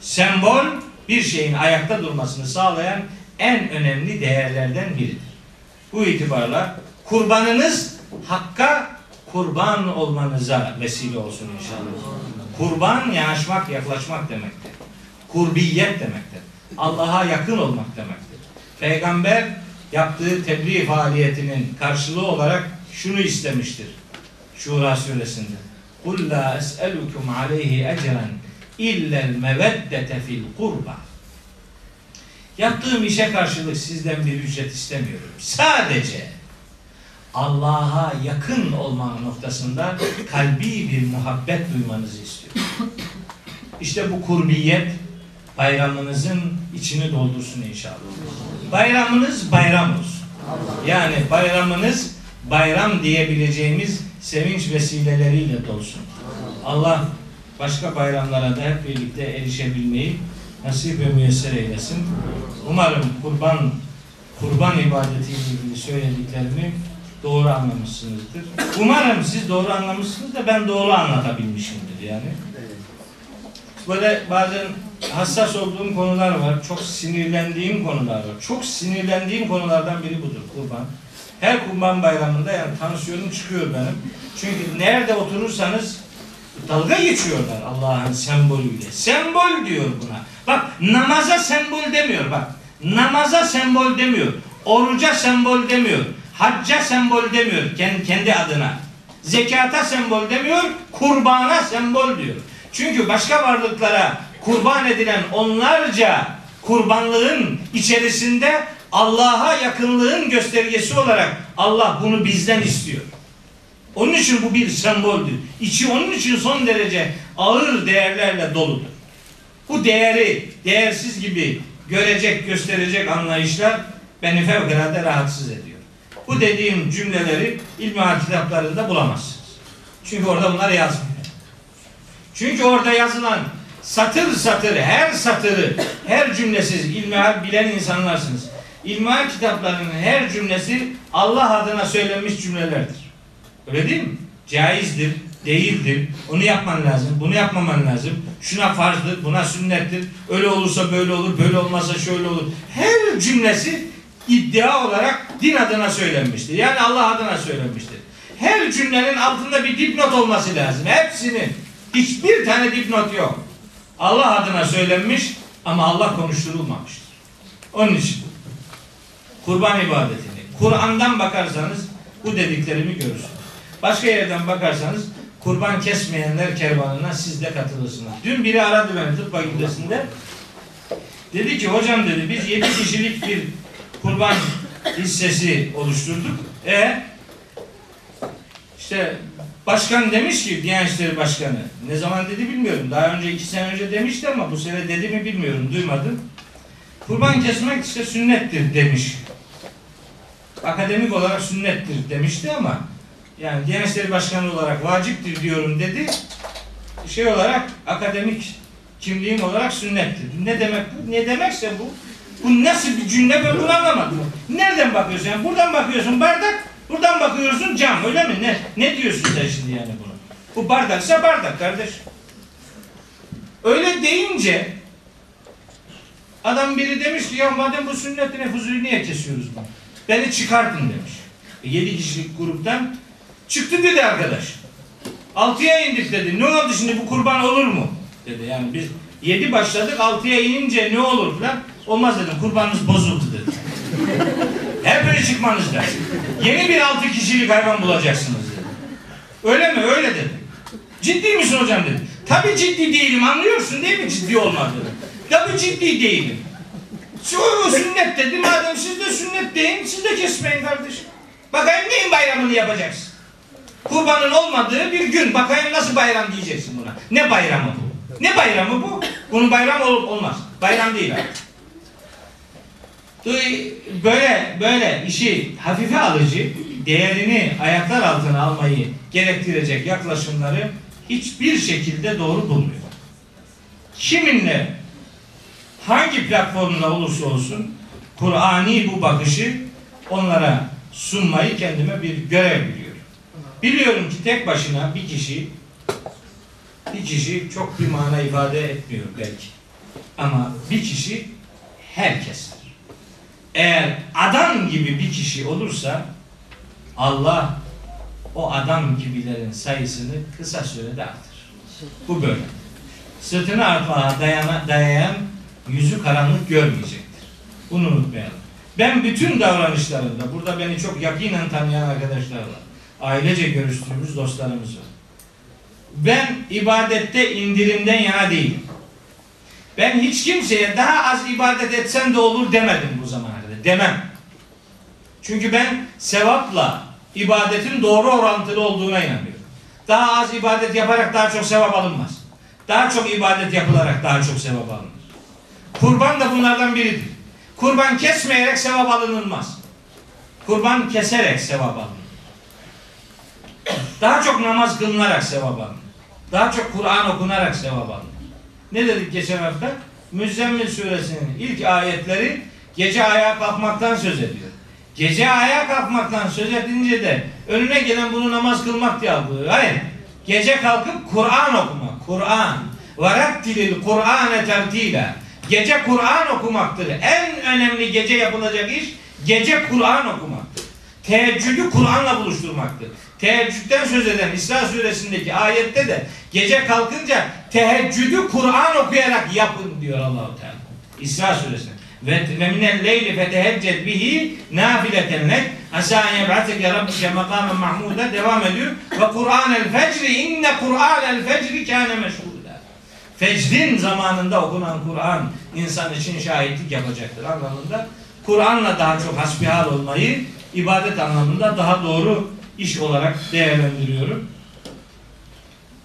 Sembol bir şeyin ayakta durmasını sağlayan en önemli değerlerden biridir. Bu itibarla kurbanınız hakka kurban olmanıza vesile olsun inşallah. Kurban yanaşmak, yaklaşmak demektir. Kurbiyet demektir. Allah'a yakın olmak demektir. Peygamber yaptığı tebliğ faaliyetinin karşılığı olarak şunu istemiştir. Şura suresinde. Kul la es'elukum aleyhi ecren illel meveddete fil kurba. Yaptığım işe karşılık sizden bir ücret istemiyorum. Sadece Allah'a yakın olma noktasında kalbi bir muhabbet duymanızı istiyorum. İşte bu kurbiyet bayramınızın içini doldursun inşallah. Bayramınız bayram olsun. Yani bayramınız bayram diyebileceğimiz sevinç vesileleriyle dolsun. Allah başka bayramlara da hep birlikte erişebilmeyi nasip ve müyesser eylesin. Umarım kurban kurban ibadetiyle ilgili söylediklerimi doğru anlamışsınızdır. Umarım siz doğru anlamışsınız da ben doğru anlatabilmişimdir yani. Böyle bazen hassas olduğum konular var. Çok sinirlendiğim konular var. Çok sinirlendiğim konulardan biri budur kurban. Her kurban bayramında yani tansiyonum çıkıyor benim. Çünkü nerede oturursanız dalga geçiyorlar Allah'ın sembolüyle. Sembol diyor buna. Bak namaza sembol demiyor bak. Namaza sembol demiyor. Oruca sembol demiyor. Hacca sembol demiyor kendi, adına. Zekata sembol demiyor, kurbana sembol diyor. Çünkü başka varlıklara kurban edilen onlarca kurbanlığın içerisinde Allah'a yakınlığın göstergesi olarak Allah bunu bizden istiyor. Onun için bu bir semboldür. İçi onun için son derece ağır değerlerle doludur. Bu değeri değersiz gibi görecek, gösterecek anlayışlar beni fevkalade rahatsız ediyor. Bu dediğim cümleleri ilmihal kitaplarında bulamazsınız. Çünkü orada bunlar yazmıyor. Çünkü orada yazılan satır satır, her satırı, her cümlesiz ilmihal bilen insanlarsınız. İlmihal kitaplarının her cümlesi Allah adına söylenmiş cümlelerdir. Öyle değil mi? Caizdir, değildir. Onu yapman lazım, bunu yapmaman lazım. Şuna farzdır, buna sünnettir. Öyle olursa böyle olur, böyle olmazsa şöyle olur. Her cümlesi iddia olarak din adına söylenmiştir. Yani Allah adına söylenmiştir. Her cümlenin altında bir dipnot olması lazım. Hepsinin. Hiçbir tane dipnot yok. Allah adına söylenmiş ama Allah konuşturulmamıştır. Onun için kurban ibadetini Kur'an'dan bakarsanız bu dediklerimi görürsünüz. Başka yerden bakarsanız kurban kesmeyenler kervanına siz de katılırsınız. Dün biri aradı beni tıp fakültesinde. Dedi ki hocam dedi biz yedi kişilik bir kurban hissesi oluşturduk. E işte başkan demiş ki Diyanet İşleri Başkanı ne zaman dedi bilmiyorum. Daha önce iki sene önce demişti ama bu sene dedi mi bilmiyorum duymadım. Kurban kesmek işte sünnettir demiş. Akademik olarak sünnettir demişti ama yani Diyanet İşleri Başkanı olarak vaciptir diyorum dedi. Şey olarak akademik kimliğim olarak sünnettir. Ne demek bu? Ne demekse bu? Bu nasıl bir cümle ben bunu anlamadım. Nereden bakıyorsun? Yani buradan bakıyorsun bardak, buradan bakıyorsun cam öyle mi? Ne, ne diyorsun sen şimdi yani bunu? Bu bardaksa bardak kardeş. Öyle deyince adam biri demiş ki ya madem bu sünnet nefuzuyu niye kesiyoruz bunu? Beni çıkartın demiş. E, yedi kişilik gruptan çıktı dedi arkadaş. Altıya indik dedi. Ne oldu şimdi bu kurban olur mu? Dedi yani biz yedi başladık altıya inince ne olur falan. Olmaz dedim kurbanınız bozuldu dedi. Hepiniz çıkmanız lazım. Yeni bir altı kişilik hayvan bulacaksınız dedi. Öyle mi? Öyle dedi. Ciddi misin hocam dedi. Tabii ciddi değilim anlıyorsun değil mi ciddi olmadığını? Tabii ciddi değilim. Şu sünnet dedi madem siz de sünnet deyin siz de kesmeyin kardeşim. Bakayım neyin bayramını yapacaksın? Kurbanın olmadığı bir gün bakayım nasıl bayram diyeceksin buna. Ne bayramı bu? Ne bayramı bu? Bunun bayram olup olmaz. Bayram değil abi. Böyle böyle işi hafife alıcı, değerini ayaklar altına almayı gerektirecek yaklaşımları hiçbir şekilde doğru bulmuyor. Kiminle hangi platformda olursa olsun Kur'ani bu bakışı onlara sunmayı kendime bir görev biliyorum. Biliyorum ki tek başına bir kişi bir kişi çok bir mana ifade etmiyor belki. Ama bir kişi herkestir. Eğer adam gibi bir kişi olursa Allah o adam gibilerin sayısını kısa sürede artırır. Bu böyle. Sırtını arpağa dayana, dayayan yüzü karanlık görmeyecektir. Bunu unutmayalım. Ben bütün davranışlarımda, burada beni çok yakinen tanıyan arkadaşlar var. Ailece görüştüğümüz dostlarımız var. Ben ibadette indirimden yana değilim. Ben hiç kimseye daha az ibadet etsen de olur demedim bu kadar. Demem. Çünkü ben sevapla ibadetin doğru orantılı olduğuna inanıyorum. Daha az ibadet yaparak daha çok sevap alınmaz. Daha çok ibadet yapılarak daha çok sevap alınır. Kurban da bunlardan biridir. Kurban kesmeyerek sevap alınılmaz. Kurban keserek sevap alınır. Daha çok namaz kılınarak sevap alınır. Daha çok Kur'an okunarak sevap alınır. Ne dedik geçen hafta? Müzzemmil suresinin ilk ayetleri gece ayağa kalkmaktan söz ediyor. Gece ayağa kalkmaktan söz edince de önüne gelen bunu namaz kılmak diye algılıyor. Hayır. Gece kalkıp Kur'an okumak. Kur'an. Verattilil Kur'ane tertila. Gece Kur'an okumaktır. En önemli gece yapılacak iş gece Kur'an okumaktır. Teheccüdü Kur'an'la buluşturmaktır. Teheccüden söz eden İsra suresindeki ayette de gece kalkınca teheccüdü Kur'an okuyarak yapın diyor Allahu Teala. İsra suresinde. Ve minel leyli fetehecced bihi nafileten lek asa en yeb'ateke rabbuke makamen mahmuda devam ediyor. Ve Kur'anel fecri inne Kur'anel fecri kâne meşhuda. Fecrin zamanında okunan Kur'an insan için şahitlik yapacaktır anlamında. Kur'an'la daha çok hasbihal olmayı ibadet anlamında daha doğru iş olarak değerlendiriyorum.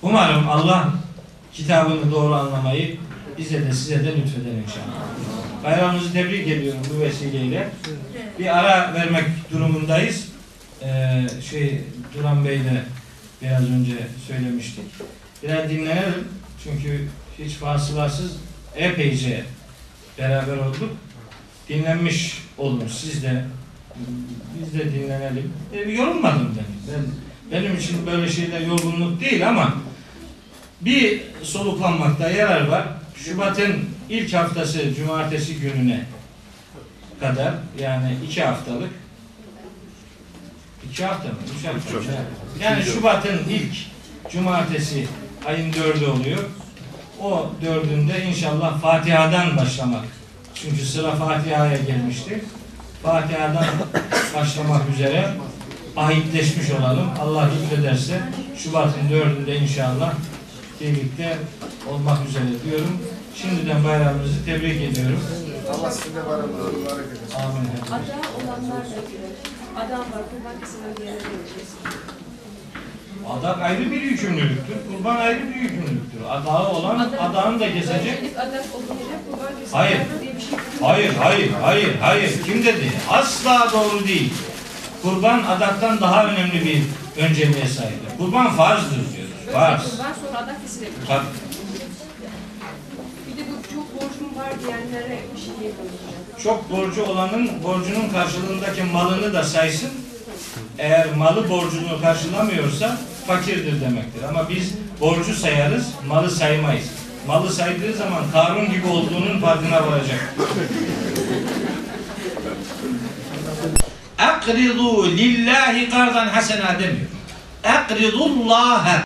Umarım Allah kitabını doğru anlamayı bize de size de lütfeder inşallah. Bayramınızı tebrik ediyorum bu vesileyle. Bir ara vermek durumundayız. Ee, şey Duran Bey de biraz önce söylemiştik. Biraz dinlenelim. Çünkü hiç fasılasız epeyce beraber olduk. Dinlenmiş olun siz de biz de dinlenelim. E, yorulmadım ben. ben. Benim için böyle şeyler yorgunluk değil ama bir soluklanmakta yarar var. Şubat'ın ilk haftası cumartesi gününe kadar yani iki haftalık iki hafta mı? Üç hafta. mı? Yani Şubat'ın ilk cumartesi ayın dördü oluyor. O dördünde inşallah Fatiha'dan başlamak. Çünkü sıra Fatiha'ya gelmişti. Fatiha'dan başlamak üzere ahitleşmiş olalım. Allah lütfederse Şubat'ın dördünde inşallah birlikte olmak üzere diyorum. Şimdiden bayramınızı tebrik ediyorum. Allah size de bayramlarını mübarek eylesin. Amin. Ada olanlar da. Adam var, kurban kesimine yere vereceğiz. Adak ayrı bir yükümlülüktür. Kurban ayrı bir yükümlülüktür. Adağı olan adağını da kesecek. Adak olunca kurban kesimine Hayır. diye bir şey. Hayır, hayır, hayır, hayır. Kim dedi? Asla doğru değil. Kurban adaktan daha önemli bir önceliğe sahiptir. Kurban farzdır diyoruz. Farz. Kurban sonra adak kesilebilir. Var diyenlere bir şey diyemiyorum. Çok borcu olanın borcunun karşılığındaki malını da saysın. Eğer malı borcunu karşılamıyorsa fakirdir demektir. Ama biz borcu sayarız, malı saymayız. Malı saydığı zaman Karun gibi olduğunun farkına varacak. Akridu lillahi kardan hasena demiyor. Akridullaha